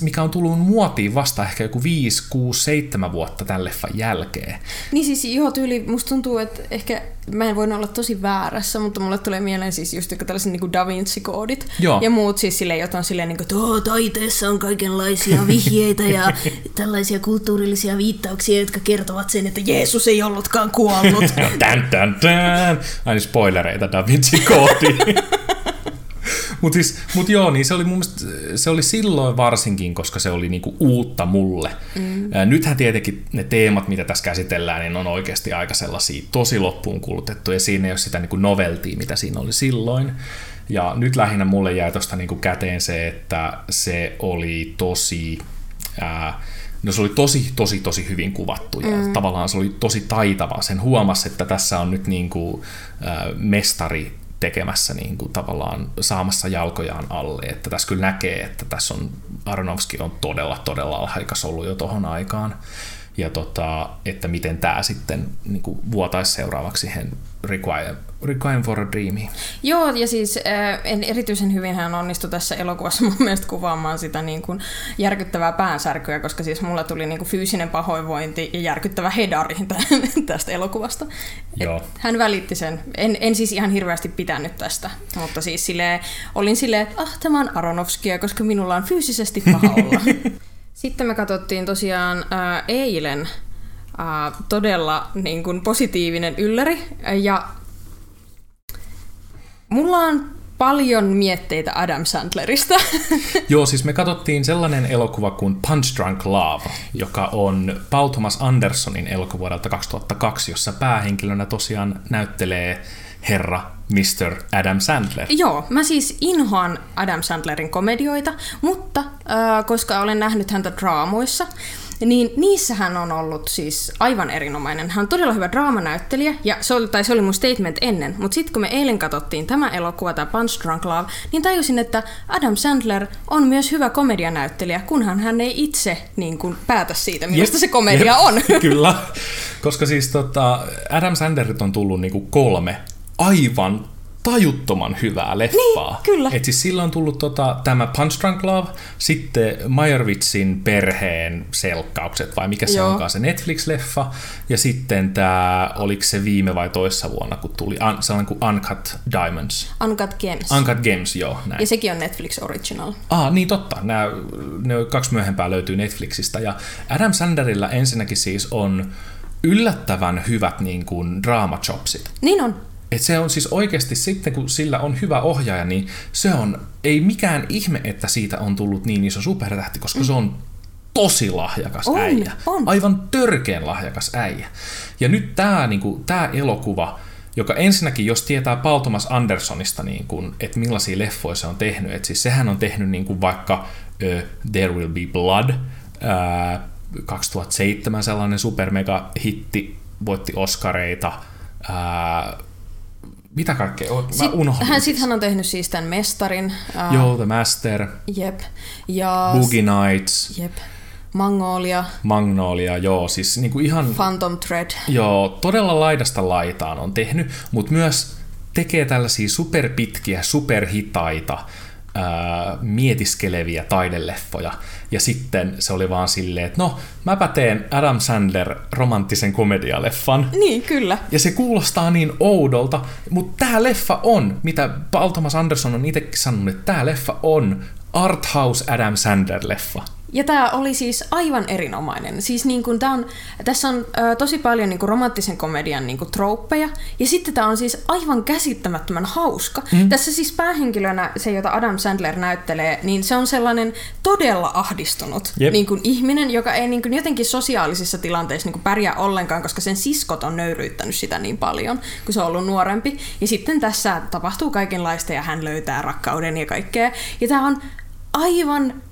mikä on tullut muotiin vasta ehkä joku 5, 6, 7 vuotta tämän leffan jälkeen. Niin siis joo, tyyli, musta tuntuu, että ehkä mä en voi olla tosi väärässä, mutta mulle tulee mieleen siis just tällaiset niin Da Vinci-koodit joo. ja muut siis silleen, jotain silleen, niin kuin, että taiteessa on kaikenlaisia vihjeitä ja tällaisia kulttuurillisia viittauksia, jotka kertovat sen, että Jeesus ei ollutkaan kuollut. tän, tän, tän. Aina spoilereita Da Vinci-koodiin. Mutta siis, mut joo, niin se oli mun mielestä, se oli silloin varsinkin, koska se oli niinku uutta mulle. Mm. Nythän tietenkin ne teemat, mitä tässä käsitellään, niin on oikeasti aika sellaisia tosi loppuun kulutettu, ja siinä ei ole sitä niinku noveltia, mitä siinä oli silloin. Ja nyt lähinnä mulle jäi tuosta niinku käteen se, että se oli tosi... Ää, No se oli tosi, tosi, tosi hyvin kuvattu ja mm. tavallaan se oli tosi taitava. Sen huomasi, että tässä on nyt niin kuin, äh, mestari tekemässä niin kuin tavallaan saamassa jalkojaan alle. Että tässä kyllä näkee, että tässä on Aronofsky on todella, todella alhaikas ollut jo tuohon aikaan. Ja tota, että miten tämä sitten niin kuin vuotaisi seuraavaksi Require, Requiem for a Dream. Joo, ja siis äh, en erityisen hyvin hän onnistui tässä elokuvassa mun mielestä kuvaamaan sitä niin kuin järkyttävää päänsärkyä, koska siis mulla tuli niin kuin fyysinen pahoinvointi ja järkyttävä hedari tästä elokuvasta. Joo. hän välitti sen. En, en siis ihan hirveästi pitänyt tästä, mutta siis silleen, olin silleen, että ah, tämä on Aronofskia, koska minulla on fyysisesti paha olla. Sitten me katsottiin tosiaan äh, eilen äh, todella niin kuin, positiivinen ylläri. Ja mulla on paljon mietteitä Adam Sandlerista. Joo, siis me katsottiin sellainen elokuva kuin Punch Drunk Love, joka on Paul Thomas Andersonin elokuva vuodelta 2002, jossa päähenkilönä tosiaan näyttelee herra Mr. Adam Sandler. Joo, mä siis inhoan Adam Sandlerin komedioita, mutta äh, koska olen nähnyt häntä draamoissa, niin niissähän on ollut siis aivan erinomainen. Hän on todella hyvä draamanäyttelijä, ja se oli, tai se oli mun statement ennen, mutta sitten kun me eilen katsottiin tämä elokuva, tämä Punch Drunk Love, niin tajusin, että Adam Sandler on myös hyvä komedianäyttelijä, kunhan hän ei itse niin kuin, päätä siitä, millaista se komedia jep, on. Kyllä, koska siis tota, Adam Sandlerit on tullut niinku kolme aivan tajuttoman hyvää leffaa. Niin, kyllä. Et siis silloin on tullut tota, tämä Punch Drunk Love, sitten Meyerwitzin perheen selkkaukset, vai mikä se Joo. onkaan se Netflix-leffa, ja sitten tämä, oliko se viime vai toissa vuonna, kun tuli un, sellainen kuin Uncut Diamonds. Uncut Gems. Uncut Games, joo, näin. ja sekin on Netflix Original. Ah, niin totta. Nämä, ne kaksi myöhempää löytyy Netflixistä. Ja Adam Sandlerilla ensinnäkin siis on yllättävän hyvät niin kuin draamachopsit. Niin on. Et se on siis oikeasti sitten, kun sillä on hyvä ohjaaja, niin se on, ei mikään ihme, että siitä on tullut niin iso supertähti, koska se on tosi lahjakas On, äijä. on. Aivan törkeän lahjakas äijä. Ja nyt tämä niinku, tää elokuva, joka ensinnäkin, jos tietää Paul Thomas Andersonista, niin kuin, että millaisia leffoja se on tehnyt, että siis sehän on tehnyt niin kuin vaikka uh, There Will Be Blood, ää, 2007 sellainen supermega hitti, voitti Oscareita, ää, mitä kaikkea, O- mä Sit, unohdin. hän, sit hän on tehnyt siis tämän mestarin. Ää, Joo, The Master, Jep. Ja... Boogie Nights, Jep. Magnolia, Magnolia, joo, siis niin kuin ihan... Phantom Thread. Joo, todella laidasta laitaan on tehnyt, mutta myös tekee tällaisia superpitkiä, superhitaita, ää, mietiskeleviä taideleffoja. Ja sitten se oli vaan silleen, että no, mäpä teen Adam Sandler romanttisen komedialeffan. Niin, kyllä. Ja se kuulostaa niin oudolta, mutta tämä leffa on, mitä Paul Thomas Anderson on itsekin sanonut, että tämä leffa on Arthouse Adam Sandler-leffa. Ja tämä oli siis aivan erinomainen. Siis niin kun tää on, tässä on ö, tosi paljon niin kun romanttisen komedian niin kun trouppeja, ja sitten tämä on siis aivan käsittämättömän hauska. Mm. Tässä siis päähenkilönä, se jota Adam Sandler näyttelee, niin se on sellainen todella ahdistunut Jep. niin kun ihminen, joka ei niin kun jotenkin sosiaalisissa tilanteissa niin kun pärjää ollenkaan, koska sen siskot on nöyryyttänyt sitä niin paljon, kun se on ollut nuorempi. Ja sitten tässä tapahtuu kaikenlaista, ja hän löytää rakkauden ja kaikkea. Ja tämä on aivan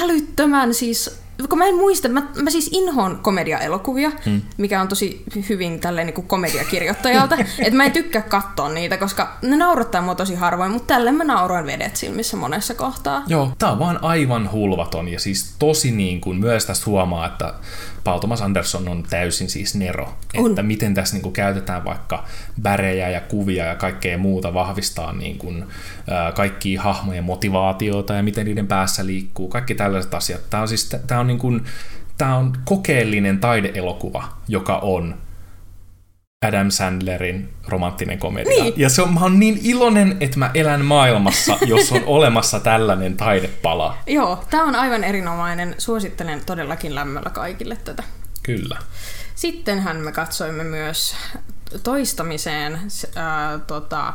älyttömän siis kun mä en muista, mä, mä siis inhoon komediaelokuvia, hmm. mikä on tosi hyvin tälleen niin kuin komediakirjoittajalta, että mä en tykkää katsoa niitä, koska ne naurattaa mua tosi harvoin, mutta tälle mä nauroin vedet silmissä monessa kohtaa. Joo, tää on vaan aivan hulvaton ja siis tosi niin kuin myös tästä huomaa, että Paul Thomas Anderson on täysin siis nero. On. Että miten tässä niin kuin käytetään vaikka värejä ja kuvia ja kaikkea muuta vahvistaa niin kuin, ää, kaikkia hahmojen motivaatioita ja miten niiden päässä liikkuu. Kaikki tällaiset asiat. Tämä on siis tää on niin kuin, tää on kokeellinen taideelokuva, joka on Adam Sandlerin romanttinen komedia. Niin. Ja se on, mä oon niin iloinen, että mä elän maailmassa, jos on olemassa tällainen taidepala. Joo, tää on aivan erinomainen. Suosittelen todellakin lämmöllä kaikille tätä. Kyllä. Sittenhän me katsoimme myös toistamiseen ää, tota,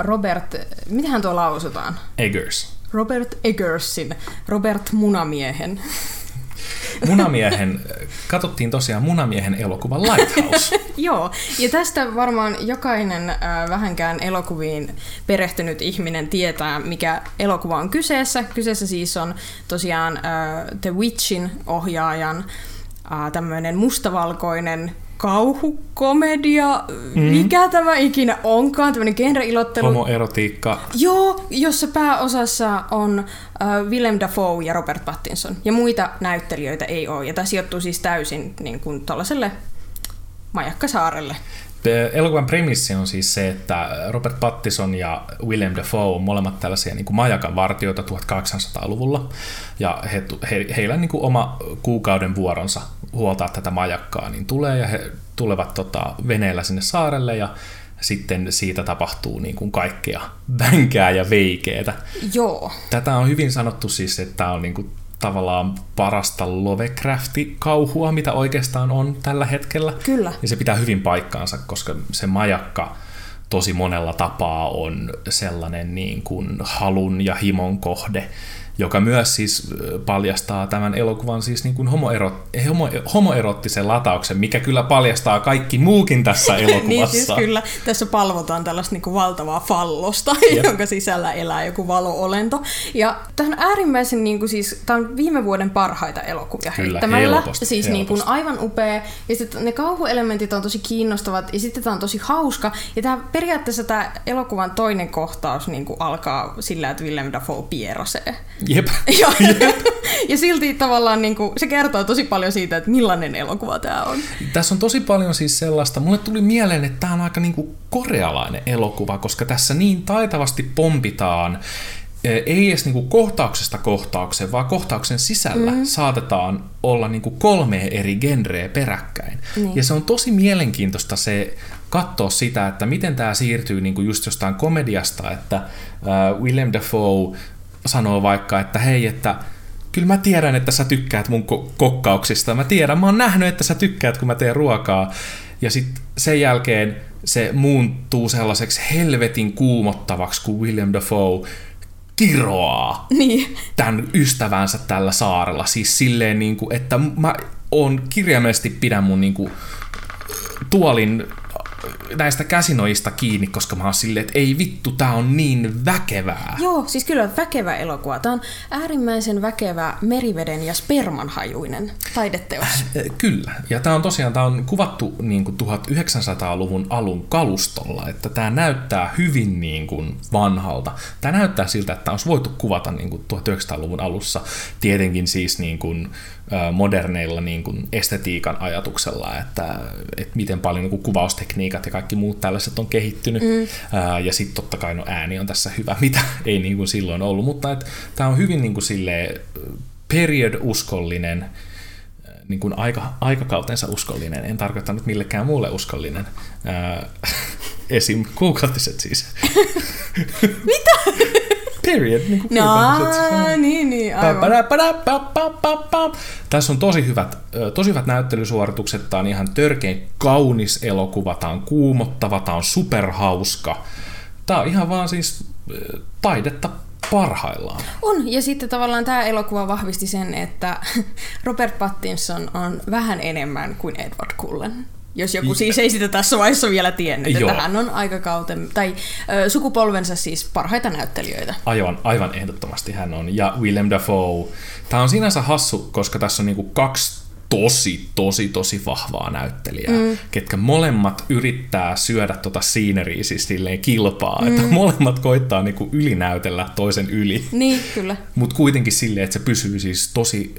Robert, mitähän tuo lausutaan? Eggers. Robert Eggersin, Robert Munamiehen. Munamiehen, katsottiin tosiaan Munamiehen elokuva Lighthouse. Joo, ja tästä varmaan jokainen äh, vähänkään elokuviin perehtynyt ihminen tietää, mikä elokuva on kyseessä. Kyseessä siis on tosiaan äh, The Witchin ohjaajan äh, tämmöinen mustavalkoinen kauhukomedia, mm. mikä tämä ikinä onkaan, tämmöinen genreilottelu. Homoerotiikka. Joo, jossa pääosassa on äh, Willem Dafoe ja Robert Pattinson. Ja muita näyttelijöitä ei ole. Ja tämä sijoittuu siis täysin niin kuin tuollaiselle majakkasaarelle. Elokuvan premissi on siis se, että Robert Pattison ja William Dafoe on molemmat tällaisia niin kuin majakan vartijoita 1800-luvulla, ja he, he, heillä niin kuin oma kuukauden vuoronsa huoltaa tätä majakkaa, niin tulee, ja he tulevat tota, veneellä sinne saarelle, ja sitten siitä tapahtuu niin kuin kaikkea vänkää ja veikeetä. Joo. Tätä on hyvin sanottu siis, että tämä on niin kuin tavallaan parasta Lovecrafti-kauhua, mitä oikeastaan on tällä hetkellä. Kyllä. Ja se pitää hyvin paikkaansa, koska se majakka tosi monella tapaa on sellainen niin kuin halun ja himon kohde. Joka myös siis paljastaa tämän elokuvan siis niin kuin homoero, homo, homoerottisen latauksen, mikä kyllä paljastaa kaikki muukin tässä elokuvassa. niin siis kyllä, tässä palvotaan tällaista niin kuin valtavaa fallosta, Jep. jonka sisällä elää joku valo-olento. Ja tämä on äärimmäisen, niin kuin siis, tämä on viime vuoden parhaita elokuvia Kyllä, heittämällä. helposti, siis helposti. Niin kuin aivan upea. Ja sitten ne kauhuelementit on tosi kiinnostavat ja sitten tämä on tosi hauska. Ja tämä, periaatteessa tämä elokuvan toinen kohtaus niin kuin alkaa sillä, että Willem Dafoe pierasee. Jep. Ja, ja silti tavallaan niin kuin, se kertoo tosi paljon siitä, että millainen elokuva tämä on. Tässä on tosi paljon siis sellaista, mulle tuli mieleen, että tämä on aika niinku korealainen elokuva, koska tässä niin taitavasti pompitaan ei edes niinku kohtauksesta kohtaukseen, vaan kohtauksen sisällä mm. saatetaan olla niinku kolme eri genreä peräkkäin. Niin. Ja se on tosi mielenkiintoista se katsoa sitä, että miten tämä siirtyy niinku just jostain komediasta, että äh, William Dafoe sanoo vaikka, että hei, että kyllä mä tiedän, että sä tykkäät mun ko- kokkauksista. Mä tiedän, mä oon nähnyt, että sä tykkäät, kun mä teen ruokaa. Ja sitten sen jälkeen se muuntuu sellaiseksi helvetin kuumottavaksi, kun William Dafoe kiroaa niin. tämän ystävänsä tällä saarella. Siis silleen, niin kuin, että mä on kirjaimellisesti pidän mun niin kuin, tuolin näistä käsinoista kiinni, koska mä oon silleen, että ei vittu, tää on niin väkevää. Joo, siis kyllä väkevä elokuva. Tämä on äärimmäisen väkevä meriveden ja sperman hajuinen taideteos. Äh, kyllä, ja tämä on tosiaan tää on kuvattu niin kuin 1900-luvun alun kalustolla, että tämä näyttää hyvin niin kuin vanhalta. Tämä näyttää siltä, että tämä olisi voitu kuvata niin kuin 1900-luvun alussa, tietenkin siis niin kuin, moderneilla niin kuin estetiikan ajatuksella, että, että miten paljon niin kuin kuvaustekniikat ja kaikki muut tällaiset on kehittynyt. Mm. Ja sitten totta kai no ääni on tässä hyvä, mitä ei niin kuin silloin ollut, mutta tämä on hyvin niin kuin silleen period-uskollinen, niin kuin aika, aikakautensa uskollinen. En tarkoita nyt millekään muulle uskollinen. esim. kuukautiset siis. Mitä? Period. Niin kuin no, niin, niin, aivan. Tässä on tosi hyvät, tosi hyvät näyttelysuoritukset. Tämä on ihan törkein kaunis elokuva. Tämä on kuumottava, tämä on superhauska. Tämä on ihan vaan siis taidetta parhaillaan. On, ja sitten tavallaan tämä elokuva vahvisti sen, että Robert Pattinson on vähän enemmän kuin Edward Cullen. Jos joku siis ei sitä tässä vaiheessa vielä tiennyt, Joo. että hän on aikakauten, tai ö, sukupolvensa siis parhaita näyttelijöitä. Aivan, aivan ehdottomasti hän on. Ja Willem Dafoe. Tämä on sinänsä hassu, koska tässä on niinku kaksi tosi, tosi, tosi vahvaa näyttelijää, mm. ketkä molemmat yrittää syödä tota sceneria siis silleen kilpaa, mm. että molemmat koittaa niinku ylinäytellä toisen yli. Niin, kyllä. Mutta kuitenkin silleen, että se pysyy siis tosi,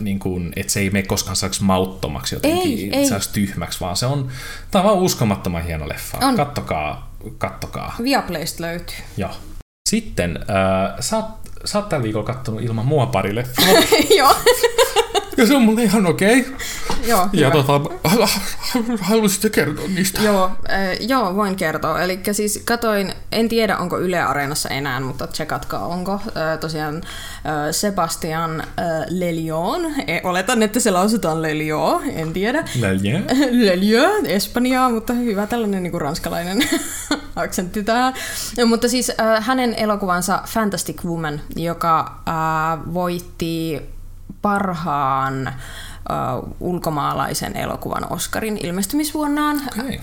niin kuin, että se ei mene koskaan saaksi mauttomaksi jotenkin, ei, ei. saisi tyhmäksi, vaan se on, tämä on vaan uskomattoman hieno leffa. On. Kattokaa, kattokaa. Viaplaysta löytyy. Joo. Sitten, äh, sä, oot, sä oot tällä viikolla kattonut ilman mua pari leffaa. Joo. Ja se on mulle ihan okei. Okay. Joo, ja tota, haluaisitte kertoa niistä? Joo, äh, joo, voin kertoa. Eli siis katoin, en tiedä onko Yle Areenassa enää, mutta tsekatkaa onko. Äh, tosiaan äh, Sebastian äh, Lelion, e, oletan, että se lausutaan Lelio, en tiedä. Lelio? Lelio, Espanjaa, mutta hyvä tällainen niin kuin ranskalainen aksentti tähän. No, mutta siis äh, hänen elokuvansa Fantastic Woman, joka äh, voitti parhaan uh, ulkomaalaisen elokuvan Oscarin ilmestymisvuonnaan. Okay.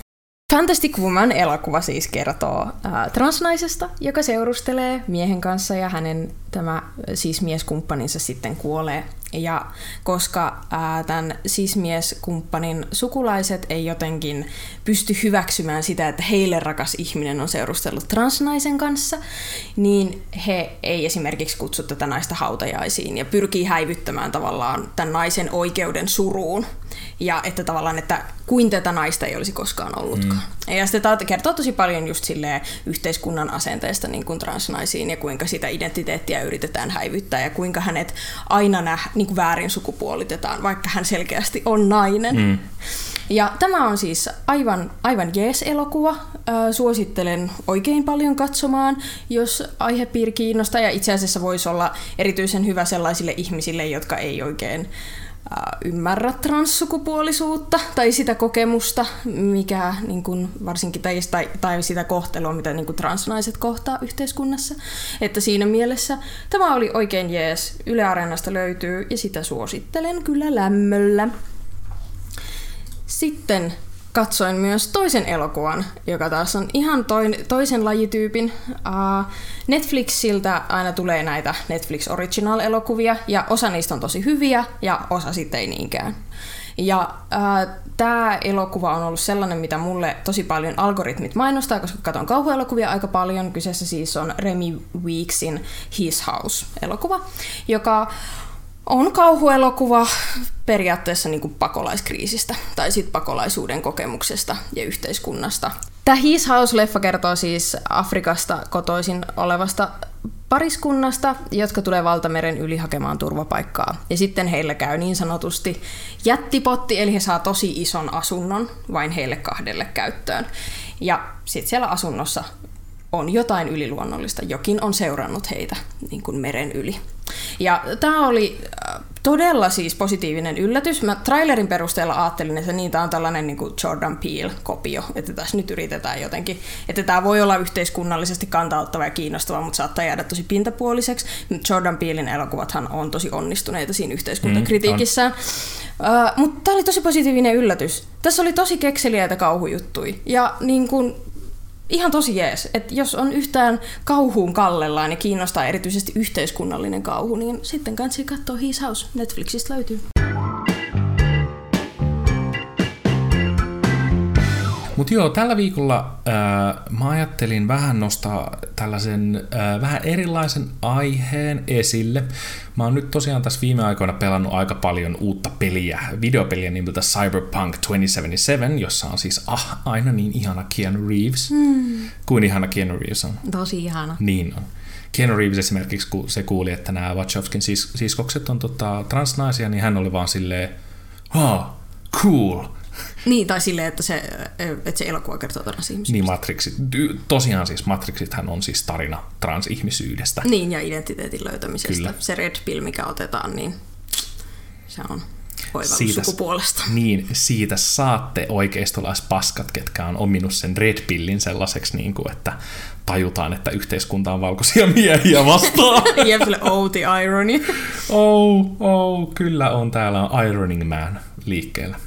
Fantastic Woman-elokuva siis kertoo uh, transnaisesta, joka seurustelee miehen kanssa ja hänen tämä siis mieskumppaninsa sitten kuolee. Ja koska ää, tämän sismieskumppanin sukulaiset ei jotenkin pysty hyväksymään sitä, että heille rakas ihminen on seurustellut transnaisen kanssa, niin he ei esimerkiksi kutsu tätä naista hautajaisiin ja pyrkii häivyttämään tavallaan tämän naisen oikeuden suruun. Ja että tavallaan, että kuin tätä naista ei olisi koskaan ollutkaan. Mm. Ja sitten kertoo tosi paljon just silleen yhteiskunnan asenteesta niin kuin transnaisiin ja kuinka sitä identiteettiä yritetään häivyttää ja kuinka hänet aina nä, niin kuin väärin sukupuolitetaan, vaikka hän selkeästi on nainen. Mm. Ja tämä on siis aivan, aivan jees elokuva. suosittelen oikein paljon katsomaan, jos aihepiiri kiinnostaa. Ja itse asiassa voisi olla erityisen hyvä sellaisille ihmisille, jotka ei oikein ymmärrä transsukupuolisuutta tai sitä kokemusta, mikä niin kuin, varsinkin tai, tai, sitä kohtelua, mitä niin kuin transnaiset kohtaa yhteiskunnassa. Että siinä mielessä tämä oli oikein jees. Yle Areenasta löytyy ja sitä suosittelen kyllä lämmöllä. Sitten katsoin myös toisen elokuvan, joka taas on ihan toin, toisen lajityypin. Uh, Netflixiltä aina tulee näitä Netflix Original-elokuvia, ja osa niistä on tosi hyviä, ja osa sitten ei niinkään. Ja äh, tämä elokuva on ollut sellainen, mitä mulle tosi paljon algoritmit mainostaa, koska katson kauhuelokuvia aika paljon. Kyseessä siis on Remy Weeksin His House-elokuva, joka on kauhuelokuva periaatteessa niin kuin pakolaiskriisistä tai sit pakolaisuuden kokemuksesta ja yhteiskunnasta. Tämä His House-leffa kertoo siis Afrikasta kotoisin olevasta pariskunnasta, jotka tulee valtameren yli hakemaan turvapaikkaa. Ja sitten heillä käy niin sanotusti jättipotti, eli he saa tosi ison asunnon vain heille kahdelle käyttöön. Ja sitten siellä asunnossa on jotain yliluonnollista, jokin on seurannut heitä niin kuin meren yli. Ja tämä oli äh, todella siis positiivinen yllätys. Mä trailerin perusteella ajattelin, että niin tämä on tällainen niin kuin Jordan Peele-kopio, että tässä nyt yritetään jotenkin, että tämä voi olla yhteiskunnallisesti kantauttava ja kiinnostava, mutta saattaa jäädä tosi pintapuoliseksi. Jordan Peelin elokuvathan on tosi onnistuneita siinä yhteiskuntakritiikissään. Mm, uh, mutta tämä oli tosi positiivinen yllätys. Tässä oli tosi kekseliäitä kauhujuttui. Ja niin kuin, ihan tosi jees. Että jos on yhtään kauhuun kallellaan ja kiinnostaa erityisesti yhteiskunnallinen kauhu, niin sitten kansi katsoa His House. Netflixistä löytyy. Mutta joo, tällä viikolla äh, mä ajattelin vähän nostaa tällaisen äh, vähän erilaisen aiheen esille. Mä oon nyt tosiaan tässä viime aikoina pelannut aika paljon uutta peliä, videopeliä nimeltä Cyberpunk 2077, jossa on siis ah, aina niin ihana Keanu Reeves. Hmm. Kuin ihana Keanu Reeves on. Tosi ihana. Niin on. Keanu Reeves esimerkiksi, kun se kuuli, että nämä Wachowskin sis- siskokset on tota, transnaisia, niin hän oli vaan silleen, oh, cool, niin, tai silleen, että se, että se elokuva kertoo transihmisyydestä. Niin, Matrixit. Tosiaan siis Matrixithän on siis tarina transihmisyydestä. Niin, ja identiteetin löytämisestä. Kyllä. Se red pill, mikä otetaan, niin se on siitä, sukupuolesta. Niin, siitä saatte oikeistolaispaskat, ketkä on ominut sen red pillin sellaiseksi, niin kuin, että tajutaan, että yhteiskunta on valkoisia miehiä vastaan. Jep, the irony. oh, oh, kyllä on. Täällä on Ironing Man liikkeellä.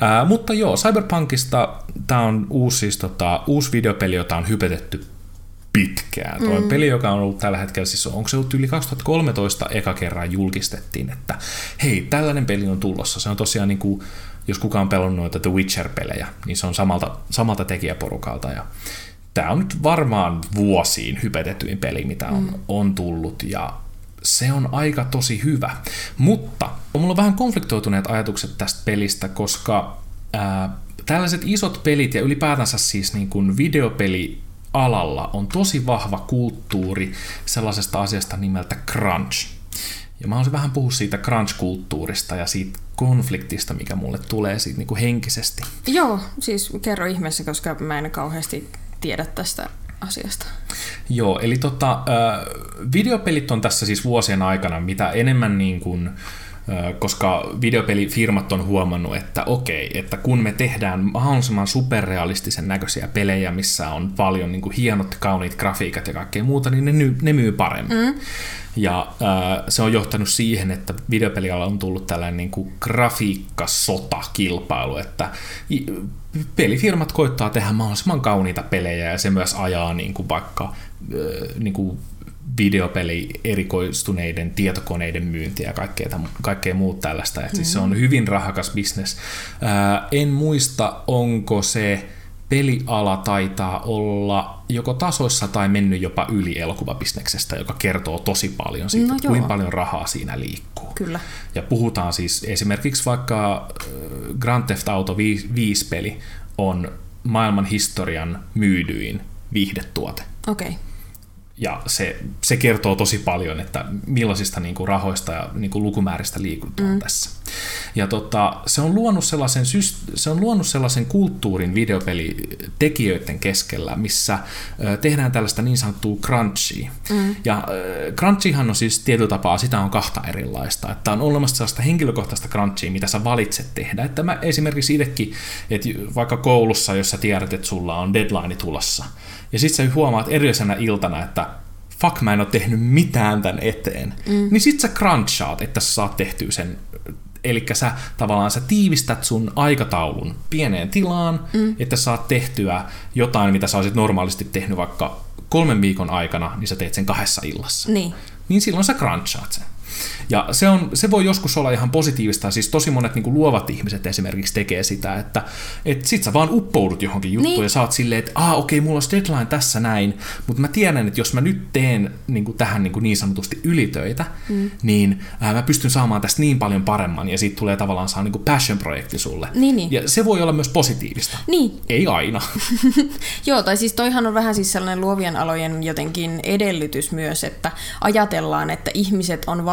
Ää, mutta joo, Cyberpunkista tämä on uusi, siis, tota, uusi videopeli, jota on hypetetty pitkään. Mm. Tuo peli, joka on ollut tällä hetkellä, siis onko se ollut yli 2013 eka kerran julkistettiin, että hei, tällainen peli on tulossa. Se on tosiaan niin kuin, jos kukaan on pelannut noita The Witcher-pelejä, niin se on samalta, samalta tekijäporukalta. Ja tämä on nyt varmaan vuosiin hypetetyin peli, mitä on, mm. on tullut. Ja se on aika tosi hyvä. Mutta mulla vähän konfliktoituneet ajatukset tästä pelistä, koska ää, tällaiset isot pelit ja ylipäätänsä siis niin kuin videopeli alalla on tosi vahva kulttuuri sellaisesta asiasta nimeltä crunch. Ja mä haluaisin vähän puhua siitä crunch-kulttuurista ja siitä konfliktista, mikä mulle tulee siitä niin kuin henkisesti. Joo, siis kerro ihmeessä, koska mä en kauheasti tiedä tästä asiasta. Joo, eli tota, videopelit on tässä siis vuosien aikana mitä enemmän niin kuin, koska videopelifirmat on huomannut, että okei, että kun me tehdään mahdollisimman superrealistisen näköisiä pelejä, missä on paljon niin kuin hienot, kauniit grafiikat ja kaikkea muuta, niin ne, ne myy paremmin. Mm. Ja äh, se on johtanut siihen, että videopelialla on tullut tällainen niin kuin grafiikkasota-kilpailu, että pelifirmat koittaa tehdä mahdollisimman kauniita pelejä ja se myös ajaa niin kuin vaikka äh, niin kuin videopeli erikoistuneiden tietokoneiden myyntiä ja kaikkea, kaikkea muut tällaista. Mm-hmm. Siis se on hyvin rahakas bisnes. Ää, en muista, onko se peliala taitaa olla joko tasoissa tai mennyt jopa yli elokuvabisneksestä, joka kertoo tosi paljon siitä, no kuinka paljon rahaa siinä liikkuu. Kyllä. Ja puhutaan siis esimerkiksi vaikka Grand Theft Auto 5 peli on maailman historian myydyin viihdetuote. Okei. Okay ja se, se kertoo tosi paljon, että millaisista niin kuin rahoista ja niin kuin lukumääristä liikutaan mm. tässä. Ja tota, se, on luonut sellaisen, se on luonut sellaisen kulttuurin videopelitekijöiden keskellä, missä tehdään tällaista niin sanottua crunchia. Mm. Ja crunchihan on siis tietyllä tapaa, sitä on kahta erilaista. Että on olemassa sellaista henkilökohtaista crunchia, mitä sä valitset tehdä. Että mä esimerkiksi itsekin, että vaikka koulussa, jos sä tiedät, että sulla on deadline tulossa, ja sit sä huomaat erillisenä iltana, että fuck mä en ole tehnyt mitään tämän eteen, mm. niin sit sä crunchaat, että sä saat tehtyä sen Eli sä tavallaan sä tiivistät sun aikataulun pieneen tilaan, mm. että saat tehtyä jotain, mitä sä olisit normaalisti tehnyt vaikka kolmen viikon aikana, niin sä teet sen kahdessa illassa. Niin. Niin silloin sä crunchaat sen. Ja se, on, se voi joskus olla ihan positiivista, siis tosi monet niin kuin luovat ihmiset esimerkiksi tekee sitä, että et sit sä vaan uppoudut johonkin juttuun niin. ja saat silleen, että ah okei, okay, mulla on deadline tässä näin, mutta mä tiedän, että jos mä nyt teen niin kuin tähän niin, kuin niin sanotusti ylitöitä, mm. niin ää, mä pystyn saamaan tästä niin paljon paremman ja siitä tulee tavallaan saa niin kuin passion-projekti sulle. Niin, niin. Ja se voi olla myös positiivista. Niin. Ei aina. Joo, tai siis toihan on vähän siis sellainen luovien alojen jotenkin edellytys myös, että ajatellaan, että ihmiset on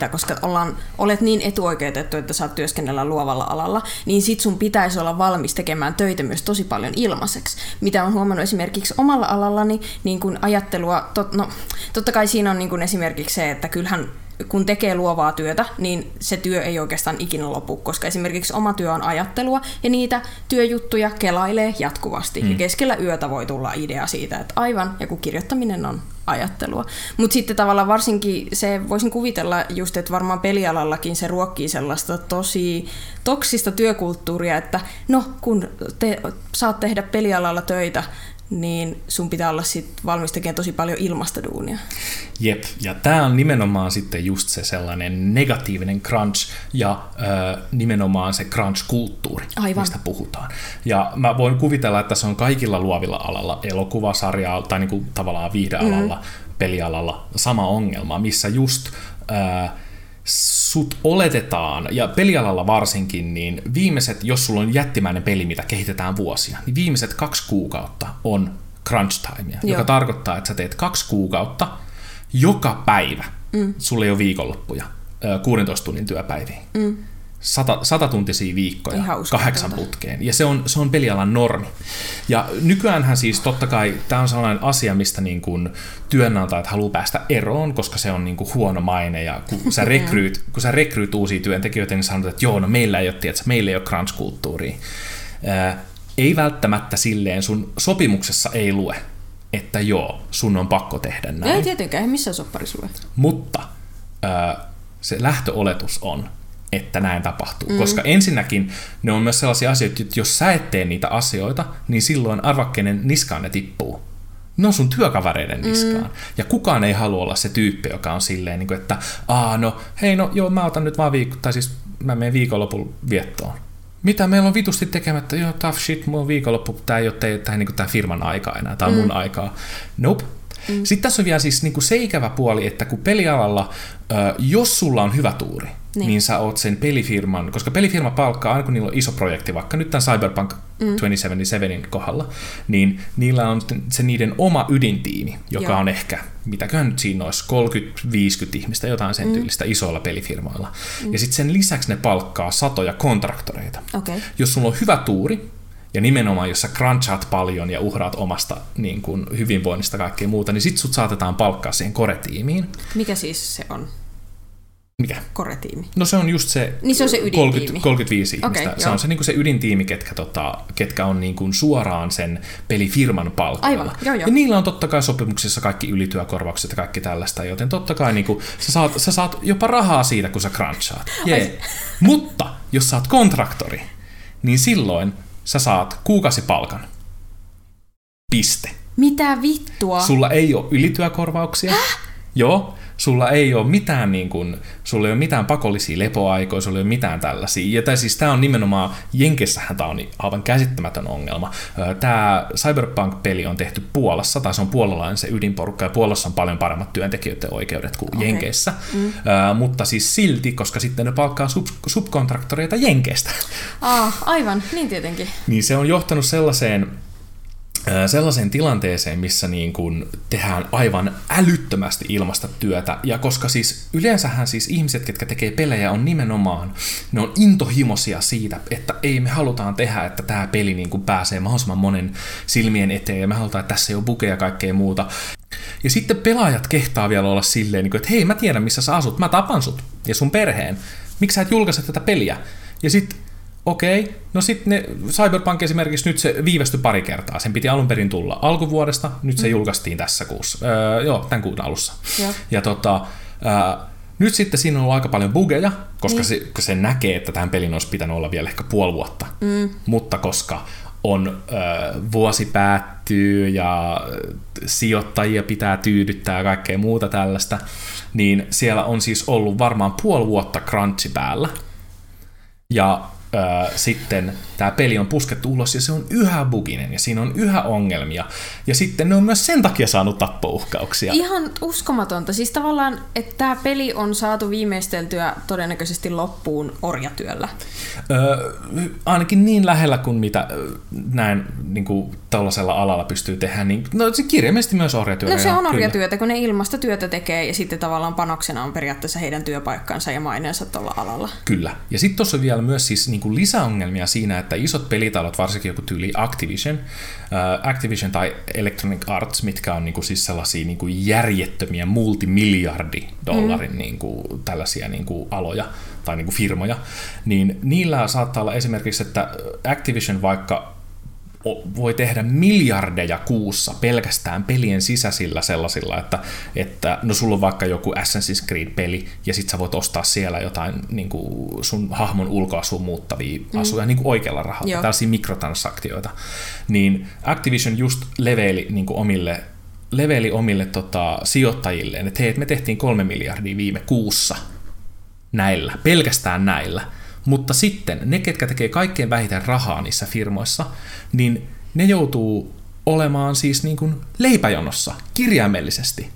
valmiita, koska ollaan, olet niin etuoikeutettu, että saat työskennellä luovalla alalla, niin sit sun pitäisi olla valmis tekemään töitä myös tosi paljon ilmaiseksi. Mitä on huomannut esimerkiksi omalla alallani, niin kun ajattelua, tot, no, totta kai siinä on niin kun esimerkiksi se, että kyllähän kun tekee luovaa työtä, niin se työ ei oikeastaan ikinä lopu, koska esimerkiksi oma työ on ajattelua ja niitä työjuttuja kelailee jatkuvasti. Mm. Ja keskellä yötä voi tulla idea siitä, että aivan, ja kun kirjoittaminen on ajattelua. Mutta sitten tavallaan varsinkin se, voisin kuvitella just, että varmaan pelialallakin se ruokkii sellaista tosi toksista työkulttuuria, että no kun te saat tehdä pelialalla töitä, niin sun pitää olla sit valmis tekemään tosi paljon ilmasta duunia. Jep, ja tämä on nimenomaan sitten just se sellainen negatiivinen crunch ja ö, nimenomaan se crunch-kulttuuri, Aivan. mistä puhutaan. Ja mä voin kuvitella, että se on kaikilla luovilla alalla, elokuvasarjalla tai niinku tavallaan viihdealalla, mm. pelialalla sama ongelma, missä just... Ö, sut oletetaan, ja pelialalla varsinkin, niin viimeiset, jos sulla on jättimäinen peli, mitä kehitetään vuosia, niin viimeiset kaksi kuukautta on crunch timea, Joo. joka tarkoittaa, että sä teet kaksi kuukautta joka päivä. Mm. Sulla ei ole viikonloppuja, 16 tunnin työpäiviä. Mm sata, satatuntisia viikkoja kahdeksan putkeen. Ja se on, se on pelialan normi. Ja nykyäänhän siis totta kai tämä on sellainen asia, mistä niin kuin työnantajat haluaa päästä eroon, koska se on niin kuin huono maine. Ja kun sä, rekryyt, kun sä rekryyt uusia työntekijöitä, niin sanot, että joo, no meillä ei ole, tiedätkö, meillä ei ole crunch-kulttuuria. Ää, ei välttämättä silleen, sun sopimuksessa ei lue, että joo, sun on pakko tehdä näin. Ei tietenkään, ei missään sopparissa lue. Mutta ää, se lähtöoletus on, että näin tapahtuu. Mm. Koska ensinnäkin ne on myös sellaisia asioita, että jos sä et tee niitä asioita, niin silloin arvakkenen niskaan ne tippuu. Ne on sun työkavereiden niskaan. Mm. Ja kukaan ei halua olla se tyyppi, joka on silleen, niin kuin, että aa no, hei no joo, mä otan nyt vaan viikko, tai siis mä menen viikonlopun viettoon. Mitä meillä on vitusti tekemättä? Joo, tough shit, mulla on viikonloppu, tää ei ole tää, tää, niin tää firman aikaa enää, tää on mm. mun aikaa. Nope. Mm. Sitten tässä on vielä siis niin kuin se ikävä puoli, että kun pelialalla, jos sulla on hyvä tuuri, niin. niin sä oot sen pelifirman, koska pelifirma palkkaa, aina kun niillä on iso projekti, vaikka nyt tämän Cyberpunk mm. 2077 kohdalla, niin niillä on se niiden oma ydintiimi, joka Joo. on ehkä, mitäköhän nyt siinä olisi, 30-50 ihmistä, jotain sen mm. tyylistä isoilla pelifirmoilla. Mm. Ja sitten sen lisäksi ne palkkaa satoja kontraktoreita. Okay. Jos sulla on hyvä tuuri, ja nimenomaan, jos sä crunchaat paljon ja uhraat omasta niin kuin, hyvinvoinnista kaikkea muuta, niin sit sut saatetaan palkkaa siihen koretiimiin. Mikä siis se on? Mikä? Koretiimi. No se on just se, niin se, on se 30, 35 ihmistä. Okay, se joo. on se, niin kuin se ydintiimi, ketkä, tota, ketkä on niin kuin suoraan sen pelifirman palkalla. Aivan, joo, joo. Ja niillä on totta kai sopimuksissa kaikki ylityökorvaukset ja kaikki tällaista, joten totta kai niin kuin, sä, saat, sä saat jopa rahaa siitä, kun sä crunchaat. Yeah. Mutta jos sä oot kontraktori, niin silloin sä saat kuukausipalkan. Piste. Mitä vittua? Sulla ei ole ylityökorvauksia. Häh? Joo, sulla ei ole mitään, niin kuin, sulla ei ole mitään pakollisia lepoaikoja, sulla ei ole mitään tällaisia. Ja tai siis tämä on nimenomaan, Jenkessähän tämä on aivan käsittämätön ongelma. Tämä Cyberpunk-peli on tehty Puolassa, tai se on puolalainen se ydinporukka, ja Puolassa on paljon paremmat työntekijöiden oikeudet kuin okay. Jenkeissä. Mm. Uh, mutta siis silti, koska sitten ne palkkaa sub- subkontraktoreita Jenkeistä. Ah, aivan, niin tietenkin. niin se on johtanut sellaiseen sellaiseen tilanteeseen, missä niin kuin tehdään aivan älyttömästi ilmasta työtä. Ja koska siis yleensähän siis ihmiset, ketkä tekee pelejä, on nimenomaan, ne on intohimoisia siitä, että ei me halutaan tehdä, että tämä peli niin kuin pääsee mahdollisimman monen silmien eteen ja me halutaan, että tässä ei ole bukeja ja kaikkea muuta. Ja sitten pelaajat kehtaa vielä olla silleen, niin että hei mä tiedän missä sä asut, mä tapan sut ja sun perheen. Miksi sä et julkaise tätä peliä? Ja sitten Okei, no sitten Cyberpunk esimerkiksi nyt se viivästyi pari kertaa. Sen piti alun perin tulla alkuvuodesta, nyt se mm. julkaistiin tässä kuussa. Öö, joo, tämän kuun alussa. Ja, ja tota, öö, nyt sitten siinä on ollut aika paljon bugeja, koska niin. se, se näkee, että tämän pelin olisi pitänyt olla vielä ehkä puoli vuotta. Mm. Mutta koska on öö, vuosi päättyy ja sijoittajia pitää tyydyttää ja kaikkea muuta tällaista, niin siellä on siis ollut varmaan puoli vuotta crunchi päällä. Ja sitten tämä peli on puskettu ulos ja se on yhä buginen ja siinä on yhä ongelmia. Ja sitten ne on myös sen takia saanut tappouhkauksia. Ihan uskomatonta. Siis tavallaan, että tämä peli on saatu viimeisteltyä todennäköisesti loppuun orjatyöllä. Öö, ainakin niin lähellä kuin mitä näin niin kuin tällaisella alalla pystyy tehdä, niin no, se kirjaimellisesti myös orjatyötä. No se on orjatyötä, kun ne ilmastotyötä tekee ja sitten tavallaan panoksena on periaatteessa heidän työpaikkansa ja maineensa tuolla alalla. Kyllä. Ja sitten tuossa on vielä myös siis niin kuin lisäongelmia siinä, että isot pelitalot, varsinkin joku tyyli Activision, uh, Activision tai Electronic Arts, mitkä on niin kuin siis sellaisia niin kuin järjettömiä multimiljardi dollarin mm. niin kuin, tällaisia niin kuin aloja tai niin kuin firmoja, niin niillä saattaa olla esimerkiksi, että Activision vaikka voi tehdä miljardeja kuussa pelkästään pelien sisäisillä sellaisilla, että, että no sulla on vaikka joku Assassin's Creed-peli ja sit sä voit ostaa siellä jotain niin kuin sun hahmon ulkoasuun muuttavia mm. asuja niin kuin oikealla rahalla, Joo. tällaisia mikrotransaktioita. Niin Activision just leveili niin kuin omille leveili omille tota, sijoittajilleen, että hei, me tehtiin kolme miljardia viime kuussa näillä, pelkästään näillä. Mutta sitten ne, ketkä tekee kaikkein vähiten rahaa niissä firmoissa, niin ne joutuu olemaan siis niin kuin leipäjonossa kirjaimellisesti.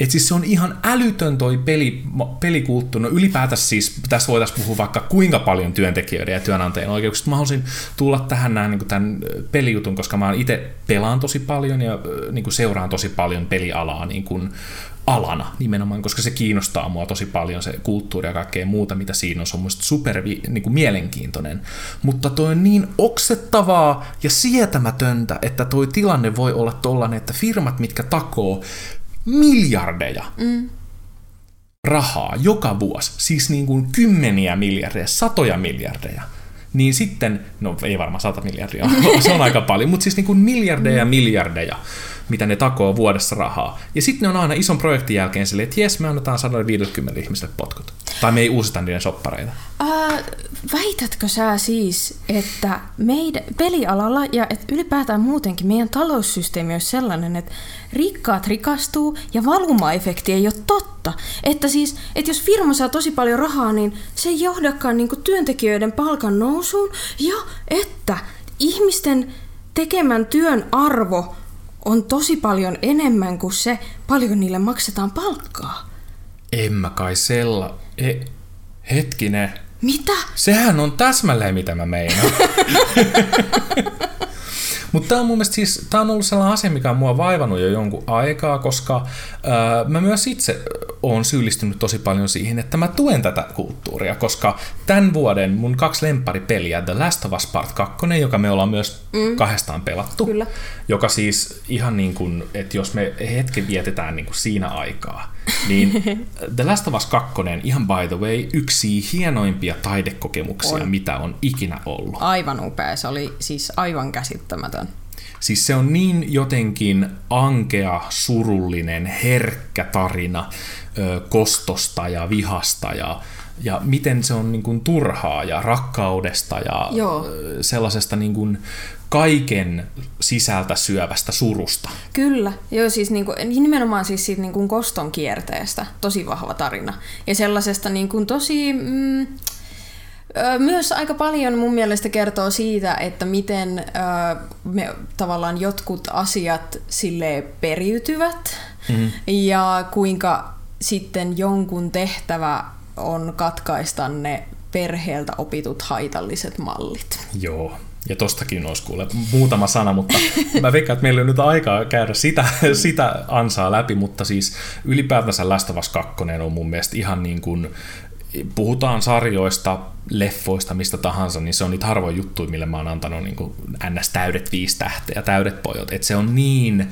Et siis se on ihan älytön toi peli, pelikulttuuri. No ylipäätänsä siis, tässä voitaisiin puhua vaikka kuinka paljon työntekijöiden ja työnantajien oikeuksista. Mä haluaisin tulla tähän näin niin tämän pelijutun, koska mä itse pelaan tosi paljon ja niin kuin seuraan tosi paljon pelialaa niin kuin alana nimenomaan, koska se kiinnostaa mua tosi paljon, se kulttuuri ja kaikkea muuta, mitä siinä on. Se on musta super niin kuin mielenkiintoinen. Mutta toi on niin oksettavaa ja sietämätöntä, että toi tilanne voi olla tollanen, että firmat, mitkä takoo miljardeja mm. rahaa joka vuosi, siis niin kuin kymmeniä miljardeja, satoja miljardeja, niin sitten, no ei varmaan sata miljardia, se on aika paljon, mutta siis niin kuin miljardeja ja miljardeja mitä ne takoo vuodessa rahaa. Ja sitten ne on aina ison projektin jälkeen silleen, että jes, me annetaan 150 ihmiselle potkut. Tai me ei uusita niiden soppareita. Äh, väitätkö sä siis, että meidän pelialalla ja että ylipäätään muutenkin meidän taloussysteemi on sellainen, että rikkaat rikastuu ja valuma-efekti ei ole totta. Että siis, että jos firma saa tosi paljon rahaa, niin se ei johdakaan niinku työntekijöiden palkan nousuun ja että ihmisten tekemän työn arvo on tosi paljon enemmän kuin se, paljon niille maksetaan palkkaa. En mä kai sella... E- hetkinen. Mitä? Sehän on täsmälleen mitä mä meinaan. Mutta tämä on mun mielestä siis, tää on ollut sellainen asia, mikä on mua vaivannut jo jonkun aikaa, koska ää, mä myös itse oon syyllistynyt tosi paljon siihen, että mä tuen tätä kulttuuria, koska tämän vuoden mun kaksi lempparipeliä, The Last of Us Part 2, joka me ollaan myös mm. kahdestaan pelattu, Kyllä. joka siis ihan niin kuin, että jos me hetken vietetään niin kuin siinä aikaa, niin The Last of Us 2, ihan by the way, yksi hienoimpia taidekokemuksia, on. mitä on ikinä ollut. Aivan upea, se oli siis aivan käsittämätön. Siis se on niin jotenkin ankea, surullinen, herkkä tarina ö, kostosta ja vihasta ja, ja miten se on niin kuin turhaa ja rakkaudesta ja Joo. sellaisesta niin kuin kaiken sisältä syövästä surusta. Kyllä, joo siis niinku, nimenomaan siis siitä niinku koston kierteestä, tosi vahva tarina. Ja sellaisesta niinku tosi... Mm, myös aika paljon mun mielestä kertoo siitä, että miten me tavallaan jotkut asiat sille periytyvät mm-hmm. ja kuinka sitten jonkun tehtävä on katkaista ne perheeltä opitut haitalliset mallit. Joo, Ja tostakin olisi kuule muutama sana, mutta mä veikkaan, että meillä on nyt aikaa käydä sitä, sitä ansaa läpi, mutta siis ylipäätänsä Last of Us 2 on mun mielestä ihan niin kuin, puhutaan sarjoista, leffoista, mistä tahansa, niin se on niitä harvoin juttuja, mille mä oon antanut niin ns. täydet viisi tähteä, täydet pojot. Että se on niin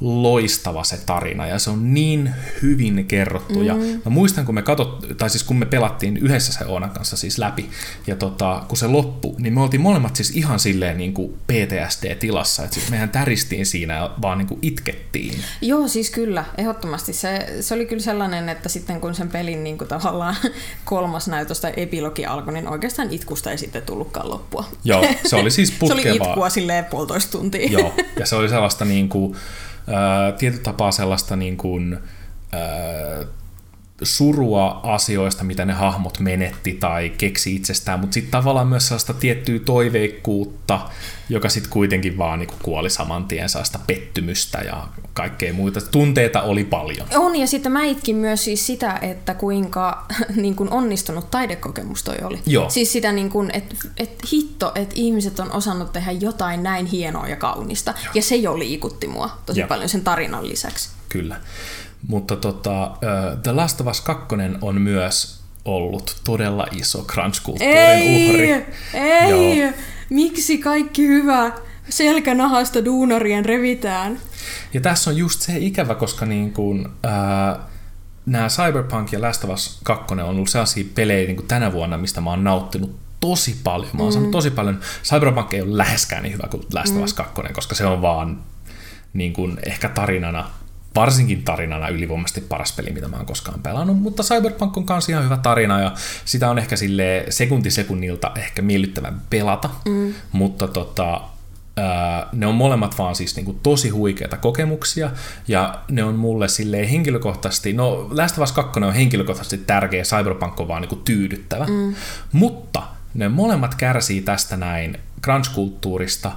loistava se tarina ja se on niin hyvin kerrottu. Mm. Ja mä muistan, kun me katot, tai siis kun me pelattiin yhdessä se Oonan kanssa siis läpi, ja tota, kun se loppui, niin me oltiin molemmat siis ihan silleen niin kuin PTSD-tilassa, että siis mehän täristiin siinä ja vaan niin kuin itkettiin. Joo, siis kyllä, ehdottomasti. Se, se oli kyllä sellainen, että sitten kun sen pelin niin kuin tavallaan kolmas näytös tai epilogi alkoi, niin oikeastaan itkusta ei sitten tullutkaan loppua. Joo, se oli siis putkevaa. se oli itkua silleen puolitoista tuntia. Joo, ja se oli sellaista niin kuin, tietyllä tapaa sellaista niin kuin, surua asioista, mitä ne hahmot menetti tai keksi itsestään, mutta sitten tavallaan myös sellaista tiettyä toiveikkuutta, joka sitten kuitenkin vaan niinku kuoli saman tien sellaista pettymystä ja kaikkea muita. Tunteita oli paljon. On, ja sitten mä itkin myös siis sitä, että kuinka niin kuin onnistunut taidekokemus toi oli. Joo. Siis sitä, niin että et hitto, että ihmiset on osannut tehdä jotain näin hienoa ja kaunista. Joo. Ja se jo liikutti mua tosi Joo. paljon sen tarinan lisäksi. Kyllä. Mutta tota, uh, The Last of Us 2 on myös ollut todella iso crunch-kulttuurin uhri. Ei! Joo. Miksi kaikki hyvä selkänahasta duunarien revitään? Ja tässä on just se ikävä, koska niin kuin, uh, nämä Cyberpunk ja Last of Us 2 on ollut sellaisia pelejä niin kuin tänä vuonna, mistä mä oon nauttinut tosi paljon. Mä oon mm. saanut tosi paljon. Cyberpunk ei ole läheskään niin hyvä kuin Last of Us 2, mm. koska se on vaan niin kuin, ehkä tarinana varsinkin tarinana ylivoimaisesti paras peli, mitä mä oon koskaan pelannut, mutta Cyberpunk on kanssa ihan hyvä tarina ja sitä on ehkä sille sekunti sekunnilta ehkä miellyttävän pelata, mm. mutta tota, ne on molemmat vaan siis niinku tosi huikeita kokemuksia, ja ne on mulle silleen henkilökohtaisesti, no Last of Us 2 on henkilökohtaisesti tärkeä, Cyberpunk on vaan niinku tyydyttävä, mm. mutta ne molemmat kärsii tästä näin crunch-kulttuurista,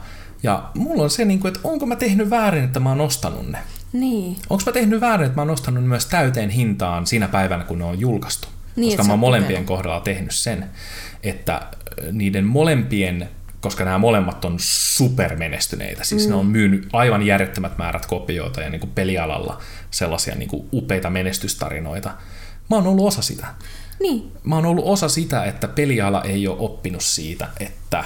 ja mulla on se, niinku, että onko mä tehnyt väärin, että mä oon ostanut ne. Niin. Onko mä tehnyt väärin, että mä oon nostanut myös täyteen hintaan siinä päivänä, kun ne on julkaistu? Niin, koska mä oon molempien vielä. kohdalla tehnyt sen, että niiden molempien, koska nämä molemmat on supermenestyneitä, siis mm. ne on myynyt aivan järjettömät määrät kopioita ja niin kuin pelialalla sellaisia niin kuin upeita menestystarinoita. Mä oon ollut osa sitä. Niin. Mä oon ollut osa sitä, että peliala ei ole oppinut siitä, että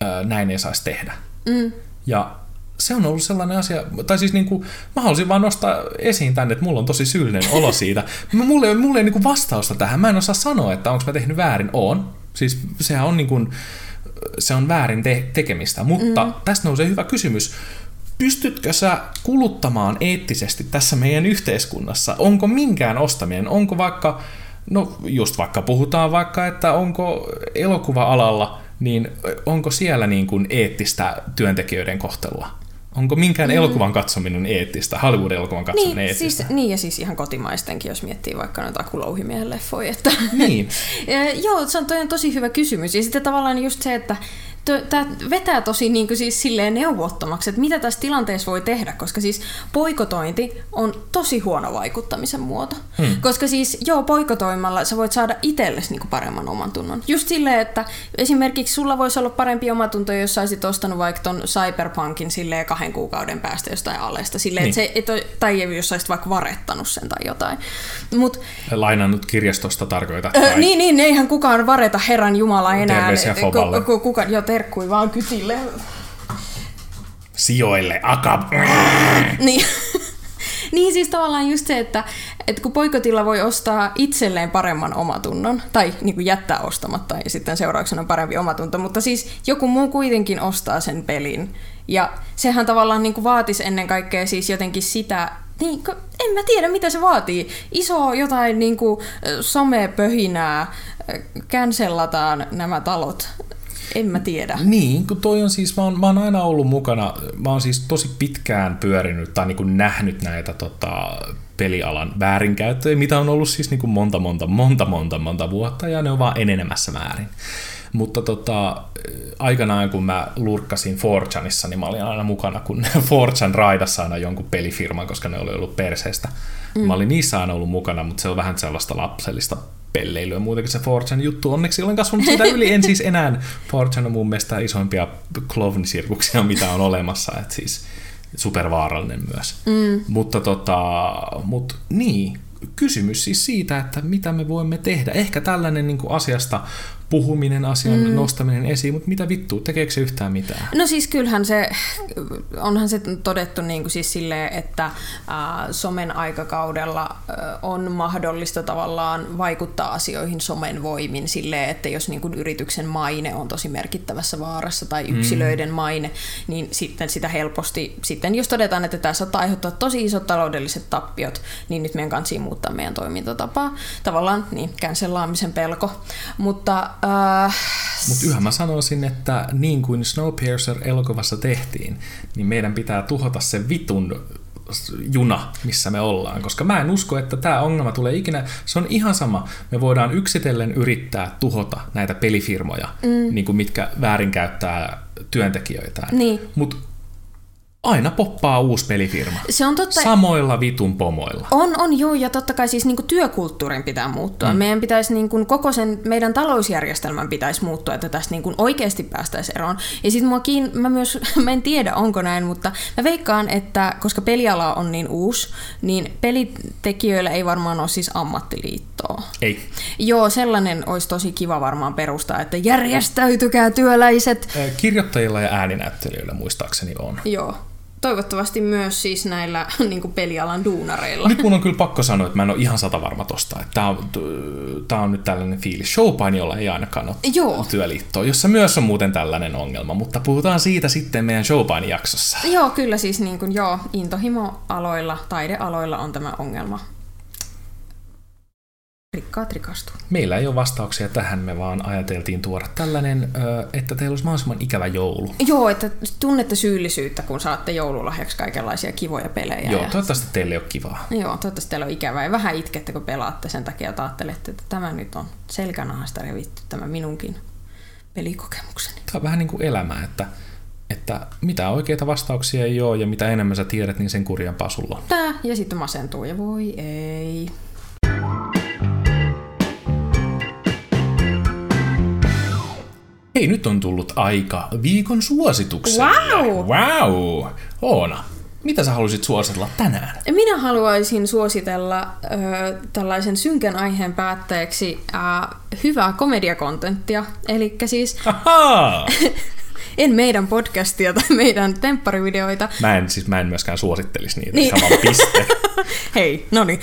ää, näin ei saisi tehdä. Mm. Ja se on ollut sellainen asia, tai siis niin kuin, mä haluaisin vaan nostaa esiin tänne, että mulla on tosi syyllinen olo siitä. Mulla ei, mulla ei niin kuin vastausta tähän, mä en osaa sanoa, että onko mä tehnyt väärin. On, siis sehän on niin kuin, se on väärin te- tekemistä, mutta mm. tästä nousee hyvä kysymys. Pystytkö sä kuluttamaan eettisesti tässä meidän yhteiskunnassa? Onko minkään ostaminen? Onko vaikka, no just vaikka puhutaan vaikka, että onko elokuva-alalla, niin onko siellä niin kuin eettistä työntekijöiden kohtelua? Onko minkään mm. elokuvan katsominen eettistä, Hollywood-elokuvan katsominen niin, eettistä? Siis, niin, ja siis ihan kotimaistenkin, jos miettii vaikka noita kulouhimiehen leffoja. Että niin. ja, joo, se on tosi hyvä kysymys. Ja sitten tavallaan just se, että tämä vetää tosi niin kuin siis silleen neuvottomaksi, että mitä tässä tilanteessa voi tehdä, koska siis poikotointi on tosi huono vaikuttamisen muoto. Hmm. Koska siis joo, poikotoimalla sä voit saada itsellesi niin kuin paremman oman tunnon. Just silleen, että esimerkiksi sulla voisi olla parempi omatunto, jos sä olisit ostanut vaikka ton Cyberpunkin silleen kahden kuukauden päästä jostain alesta. Silleen, niin. että se, et, tai jos sä olisit vaikka varettanut sen tai jotain. Mut, Lainannut kirjastosta tarkoita. Öö, niin, niin, eihän kukaan vareta Herran Jumala enää. Terveisiä Foballe. Ku, kuka, jo, terkkui vaan kytille. Sijoille, akab. niin. niin siis tavallaan just se, että, että kun poikotilla voi ostaa itselleen paremman omatunnon, tai niin kuin jättää ostamatta ja sitten seurauksena parempi omatunto, mutta siis joku muu kuitenkin ostaa sen pelin. Ja sehän tavallaan niin kuin vaatisi ennen kaikkea siis jotenkin sitä, niin, en mä tiedä mitä se vaatii. Iso jotain niin kuin somepöhinää, cancellataan nämä talot en mä tiedä. Niin, kun toi on siis, mä oon, mä oon aina ollut mukana, mä oon siis tosi pitkään pyörinyt tai niin kuin nähnyt näitä tota, pelialan väärinkäyttöjä, mitä on ollut siis niin kuin monta, monta, monta, monta, monta vuotta, ja ne on vaan enenemässä väärin. Mutta tota, aikanaan kun mä lurkkasin Forchanissa, niin mä olin aina mukana, kun Forchan raidassa aina jonkun pelifirman, koska ne oli ollut perseestä. Mm. Mä olin niissä aina ollut mukana, mutta se on vähän sellaista lapsellista pelleilyä muutenkin se Forchan juttu. Onneksi olen kasvanut sitä yli, en siis enää. Forchan on mun mielestä isoimpia klovnisirkuksia, mitä on olemassa, että siis supervaarallinen myös. Mm. Mutta tota, mut niin, kysymys siis siitä, että mitä me voimme tehdä. Ehkä tällainen niin kuin asiasta puhuminen, asian mm. nostaminen esiin, mutta mitä vittu, tekeekö se yhtään mitään? No siis kyllähän se, onhan se todettu niin kuin siis silleen, että äh, somen aikakaudella äh, on mahdollista tavallaan vaikuttaa asioihin somen voimin silleen, että jos niin kuin yrityksen maine on tosi merkittävässä vaarassa tai mm. yksilöiden mm. maine, niin sitten sitä helposti, sitten jos todetaan, että tämä saattaa aiheuttaa tosi isot taloudelliset tappiot, niin nyt meidän kansi muuttaa meidän toimintatapaa. Tavallaan niin, cancellaamisen pelko. Mutta Uh, Mutta yhä mä sanoisin, että niin kuin Snowpiercer-elokuvassa tehtiin, niin meidän pitää tuhota se vitun juna, missä me ollaan, koska mä en usko, että tämä ongelma tulee ikinä, se on ihan sama, me voidaan yksitellen yrittää tuhota näitä pelifirmoja, mm. niin kuin mitkä väärinkäyttää työntekijöitä. Niin. Mutta aina poppaa uusi pelifirma. Se on totta. Samoilla vitun pomoilla. On, on joo, ja totta kai siis niin kuin työkulttuurin pitää muuttua. Mm. Meidän pitäisi, niin kuin, koko sen, meidän talousjärjestelmän pitäisi muuttua, että tästä niin kuin oikeasti päästäisiin eroon. Ja sitten mua kiin, mä myös, mä en tiedä onko näin, mutta mä veikkaan, että koska peliala on niin uusi, niin pelitekijöillä ei varmaan ole siis ammattiliittoa. Ei. Joo, sellainen olisi tosi kiva varmaan perustaa, että järjestäytykää työläiset. Kirjoittajilla ja ääninäyttelijöillä muistaakseni on. Joo toivottavasti myös siis näillä niin kuin pelialan duunareilla. Nyt mun on kyllä pakko sanoa, että mä en ole ihan sata varma tosta. Että tää, on, tää on nyt tällainen fiilis. jolla ei ainakaan ole joo. työliittoa, jossa myös on muuten tällainen ongelma, mutta puhutaan siitä sitten meidän Showpain jaksossa. Joo, kyllä siis niin kuin, joo, intohimoaloilla, taidealoilla on tämä ongelma rikkaat rikastuu. Meillä ei ole vastauksia tähän, me vaan ajateltiin tuoda tällainen, että teillä olisi mahdollisimman ikävä joulu. Joo, että tunnette syyllisyyttä, kun saatte joululahjaksi kaikenlaisia kivoja pelejä. Joo, ja... toivottavasti teille ei ole kivaa. Joo, toivottavasti teillä on ikävää ja vähän itkette, kun pelaatte sen takia, että ajattelette, että tämä nyt on selkänahasta revitty, tämä minunkin pelikokemukseni. Tämä on vähän niin kuin elämä, että että mitä oikeita vastauksia ei ole ja mitä enemmän sä tiedät, niin sen kurjampaa sulla on. Tää, ja sitten masentuu ja voi ei. Hei, nyt on tullut aika viikon suositukselle. Wow! Wow! Oona, mitä sä haluaisit suositella tänään? Minä haluaisin suositella äh, tällaisen synkän aiheen päätteeksi äh, hyvää komediakontenttia. Eli siis en meidän podcastia tai meidän tempparivideoita. Mä en, siis mä en myöskään suosittelisi niitä, niin. ihan piste. Hei, no niin.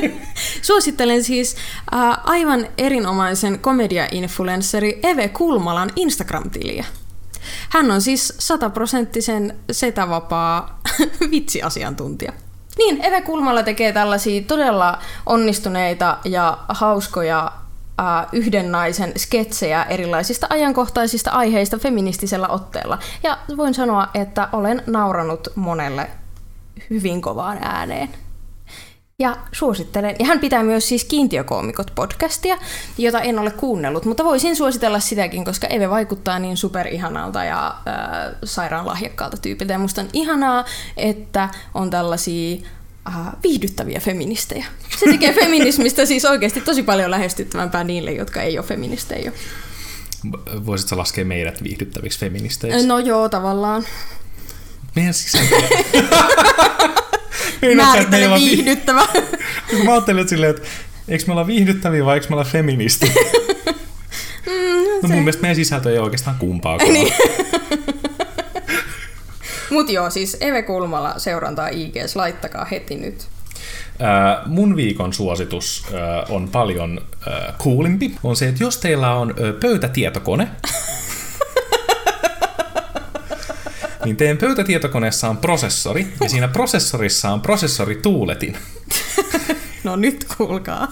Suosittelen siis äh, aivan erinomaisen komedia-influensseri Eve Kulmalan Instagram-tiliä. Hän on siis sataprosenttisen setävapaa vitsiasiantuntija. Niin, Eve Kulmala tekee tällaisia todella onnistuneita ja hauskoja äh, yhden naisen sketsejä erilaisista ajankohtaisista aiheista feministisellä otteella. Ja voin sanoa, että olen nauranut monelle hyvin kovaan ääneen. Ja suosittelen. Ja hän pitää myös siis Kiintiökoomikot podcastia, jota en ole kuunnellut, mutta voisin suositella sitäkin, koska Eve vaikuttaa niin superihanalta ja äh, sairaan lahjakkaalta tyypiltä. Ja musta on ihanaa, että on tällaisia äh, viihdyttäviä feministejä. Se tekee feminismistä siis oikeasti tosi paljon lähestyttävämpää niille, jotka ei ole feministejä. Voisitko laskea meidät viihdyttäviksi feministeiksi? No joo, tavallaan. Meidän sisältö. Määrittele viihdyttävä. Vi... Mä ajattelin silleen, että eikö me olla viihdyttäviä vai eikö me olla feministi? Mm, no, mun mielestä meidän sisältö ei oikeastaan kumpaakaan. Niin. Mut joo, siis Eve Kulmala seurantaa IGS, laittakaa heti nyt. Äh, mun viikon suositus äh, on paljon äh, coolimpi. On se, että jos teillä on äh, pöytätietokone, niin teidän pöytätietokoneessa on prosessori, ja siinä prosessorissa on prosessorituuletin. No nyt kuulkaa.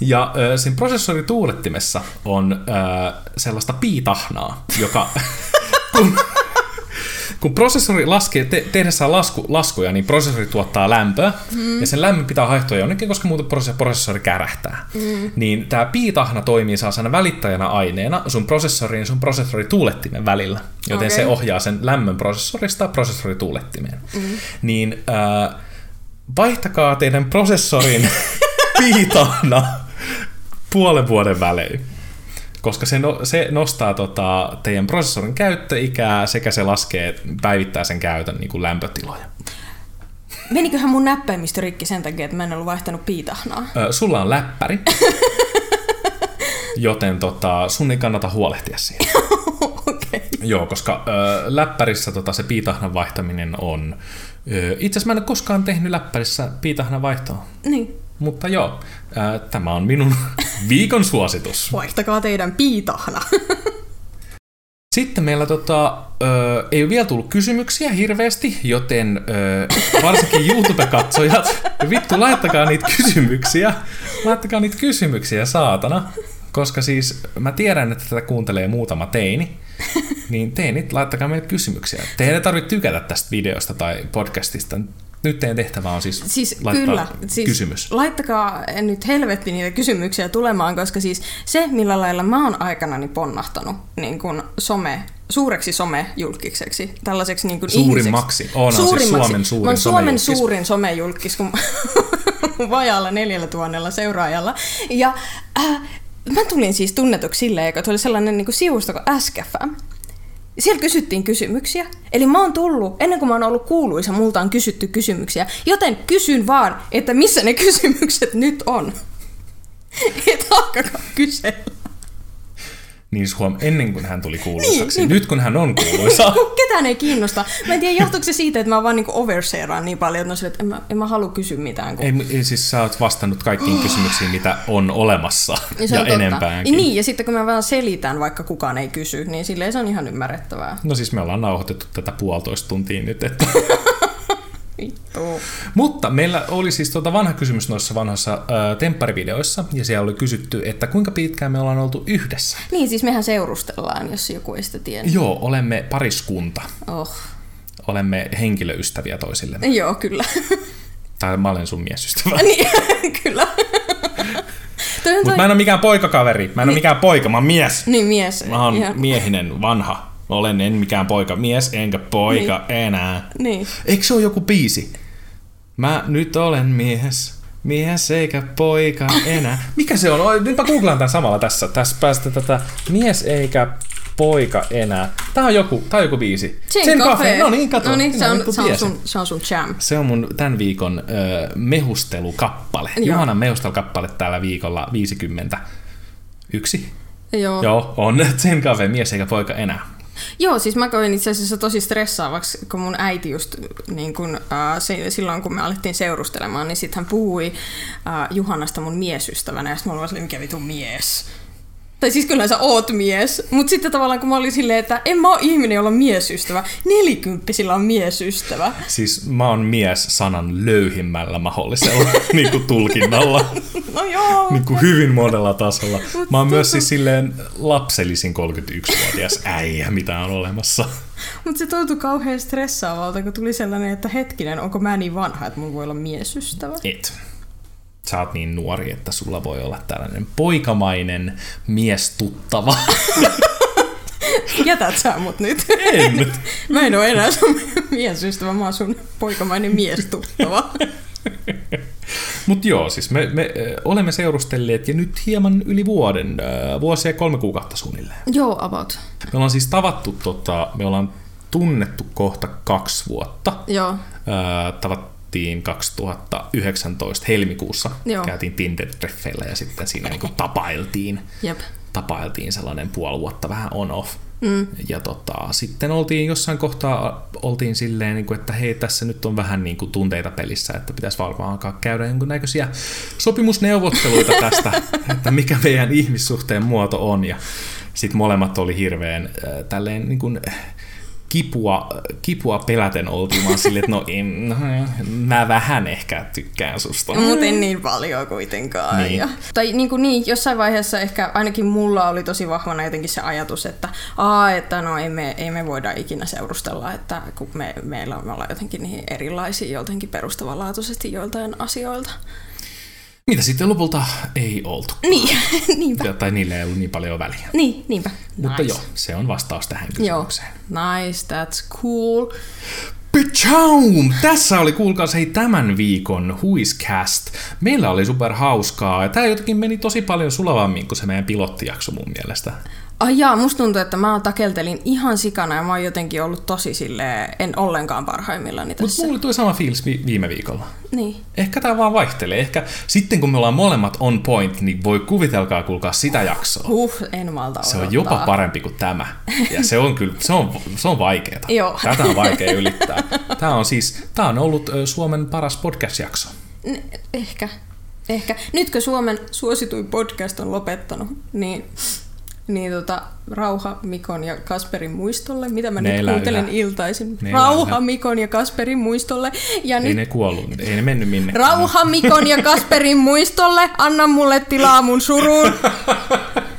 Ja äh, sen prosessorituulettimessa on äh, sellaista piitahnaa, joka... kun, kun prosessori laskee, te, tehdessään lasku, laskuja, niin prosessori tuottaa lämpöä, mm. ja sen lämmön pitää haihtua jonnekin, koska muuten prosessori kärähtää. Mm. Niin tämä piitahna toimii sellaisena välittäjänä aineena sun prosessorin ja sun prosessorituulettimen välillä, joten okay. se ohjaa sen lämmön prosessorista prosessorituulettimeen. Mm. Niin äh, vaihtakaa teidän prosessorin piitahna puolen vuoden välein koska se, no, se nostaa tota, teidän prosessorin käyttöikää sekä se laskee päivittää sen käytön niin kuin lämpötiloja. Meniköhän mun näppäimistö rikki sen takia, että mä en ollut vaihtanut piitahnaa? Ö, sulla on läppäri, joten tota, sun ei kannata huolehtia siitä. okay. Joo, koska ö, läppärissä tota, se piitahnan vaihtaminen on... Ö, itse asiassa mä en ole koskaan tehnyt läppärissä piitahnan vaihtoa. Niin. Mutta joo, ää, tämä on minun viikon suositus. Vaihtakaa teidän piitahna. Sitten meillä tota, ö, ei ole vielä tullut kysymyksiä hirveästi, joten ö, varsinkin YouTube-katsojat, vittu laittakaa niitä kysymyksiä. Laittakaa niitä kysymyksiä, saatana. Koska siis mä tiedän, että tätä kuuntelee muutama teini. Niin teinit, laittakaa meille kysymyksiä. Teidän ei tarvitse tykätä tästä videosta tai podcastista nyt teidän tehtävä on siis, siis laittaa kyllä, siis kysymys. Laittakaa nyt helvetti niitä kysymyksiä tulemaan, koska siis se, millä lailla mä oon aikanani ponnahtanut niin kuin some, suureksi somejulkiseksi, tällaiseksi niin kuin Suurimmaksi. ihmiseksi. On, suurimmaksi. Siis Suomen suurin mä oon Suomen suurin somejulkis, kun vajaalla neljällä tuhannella seuraajalla. Ja äh, mä tulin siis tunnetuksi silleen, että oli sellainen niin kuin sivusto kuin SKFM siellä kysyttiin kysymyksiä. Eli mä oon tullut, ennen kuin mä oon ollut kuuluisa, multa on kysytty kysymyksiä. Joten kysyn vaan, että missä ne kysymykset nyt on. Et alkakaa kysellä. Niin huom, ennen kuin hän tuli kuuluisaksi. Niin, nyt kun hän on kuuluisa. Ketään ei kiinnosta. Mä en tiedä, johtuuko se siitä, että mä vaan niinku oversharean niin paljon, että, no sille, että en, mä, en mä halua kysyä mitään. Kun... Ei, siis sä oot vastannut kaikkiin kysymyksiin, mitä on olemassa. Ja, ja enempäänkin. Niin, ja sitten kun mä vaan selitän, vaikka kukaan ei kysy, niin silleen se on ihan ymmärrettävää. No siis me ollaan nauhoitettu tätä puolitoista tuntia nyt, että... Vittu. Mutta meillä oli siis tuota vanha kysymys noissa vanhoissa äh, tempparivideoissa, ja siellä oli kysytty, että kuinka pitkään me ollaan oltu yhdessä. Niin, siis mehän seurustellaan, jos joku ei sitä tiedä. Joo, olemme pariskunta. Oh. Olemme henkilöystäviä toisillemme. Joo, kyllä. Tai mä olen sun miesystävä. niin, kyllä. Mutta mä en ole mikään poikakaveri. Mä en niin. ole mikään poika, mä oon mies. Niin, mies. Mä oon ihan. miehinen, vanha. Olen en mikään poika, mies enkä poika niin. enää. Niin. Eikö se ole joku biisi? Mä nyt olen mies, mies eikä poika enää. Mikä se on? Nyt mä googlaan tämän samalla tässä. Tässä päästä tätä mies eikä poika enää. Tää on joku, tää on joku biisi. Sen Cafe. No niin, kato. No niin, se on, se, on sun, se on sun jam. Se on mun tämän viikon ö, mehustelukappale. Joo. Johanan mehustelukappale täällä viikolla 50. Yksi? Joo. Joo, on Zen Cafe, mies eikä poika enää. Joo, siis mä koin itse asiassa tosi stressaavaksi, kun mun äiti just niin kun, äh, se, silloin, kun me alettiin seurustelemaan, niin sitten hän puhui äh, Juhannasta mun miesystävänä, ja sitten mä olin mikä vitu mies. Tai siis kyllä sä oot mies, mutta sitten tavallaan kun mä olin silleen, että en mä oo ihminen, jolla on miesystävä. Nelikymppisillä on miesystävä. Siis mä oon mies sanan löyhimmällä mahdollisella niin kuin tulkinnalla. no joo. niin kuin hyvin monella tasolla. Mä oon myös siis silleen lapsellisin 31-vuotias äijä, mitä on olemassa. Mutta se tuntui kauhean stressaavalta, kun tuli sellainen, että hetkinen, onko mä niin vanha, että mun voi olla miesystävä? Et sä oot niin nuori, että sulla voi olla tällainen poikamainen miestuttava. Jätät sä mut nyt? En. Mä en oo enää sun miesystävä, mä oon sun poikamainen miestuttava. Mut joo, siis me, me olemme seurustelleet ja nyt hieman yli vuoden, vuosia kolme kuukautta suunnilleen. Joo, about. Me ollaan siis tavattu, tota, me ollaan tunnettu kohta kaksi vuotta. Joo. Äh, tavat, tavattiin 2019 helmikuussa. Joo. Käytiin Tinder-treffeillä ja sitten siinä niin tapailtiin. Jep. Tapailtiin sellainen puoli vuotta vähän on-off. Mm. Ja tota, sitten oltiin jossain kohtaa, oltiin silleen, niin kuin, että hei, tässä nyt on vähän niin kuin tunteita pelissä, että pitäisi varmaan alkaa käydä näköisiä sopimusneuvotteluita tästä, että mikä meidän ihmissuhteen muoto on. Ja sitten molemmat oli hirveän äh, tälleen niin kuin, kipua, kipua peläten oltiin vaan silleen, että no, en, no mä vähän ehkä tykkään susta. Mutta en niin paljon kuitenkaan. Niin. Ja, tai niin, kuin niin, jossain vaiheessa ehkä ainakin mulla oli tosi vahvana jotenkin se ajatus, että aa, että no ei me, ei me voida ikinä seurustella, että kun me, meillä me ollaan jotenkin niin erilaisia jotenkin perustavanlaatuisesti joiltain asioilta. Mitä sitten lopulta ei oltu. Niin, niinpä. Ja- Tai niille ei ollut niin paljon väliä. Niin, niinpä. Mutta nice. joo, se on vastaus tähän Joo. kysymykseen. Nice, that's cool. Pichaum! Tässä oli, kuulkaas hei, tämän viikon Huiscast. Meillä oli super hauskaa ja tämä jotenkin meni tosi paljon sulavammin kuin se meidän pilottijakso mun mielestä. Ai jaa, musta tuntuu, että mä takeltelin ihan sikana ja mä oon jotenkin ollut tosi silleen, en ollenkaan parhaimmillani Mutta tässä. mulla oli tuo sama fiilis vi- viime viikolla. Niin. Ehkä tämä vaan vaihtelee. Ehkä sitten kun me ollaan molemmat on point, niin voi kuvitelkaa kuulkaa sitä jaksoa. Huh, en malta Se on odottaa. jopa parempi kuin tämä. Ja se on kyllä, se on, se on vaikeaa. Joo. Tätä on vaikea ylittää. Tämä on siis, tämä on ollut Suomen paras podcast-jakso. N- ehkä. Ehkä. Nytkö Suomen suosituin podcast on lopettanut, niin, niin tota, rauha Mikon ja Kasperin muistolle. Mitä mä Ne nyt kuuntelen yhä. iltaisin? Ne rauha yhä. Mikon ja Kasperin muistolle. Ja Ei nyt ne kuollut, ei ne mennyt minne. Rauha Mikon ja Kasperin muistolle, anna mulle tilaa mun suruun.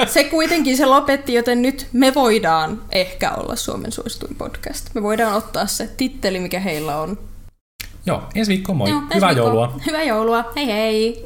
Se kuitenkin se lopetti, joten nyt me voidaan ehkä olla Suomen suosituin podcast. Me voidaan ottaa se titteli, mikä heillä on. Joo, ensi viikkoon moi. Joo, ensi Hyvää viikkoon. joulua. Hyvää joulua. Hei hei.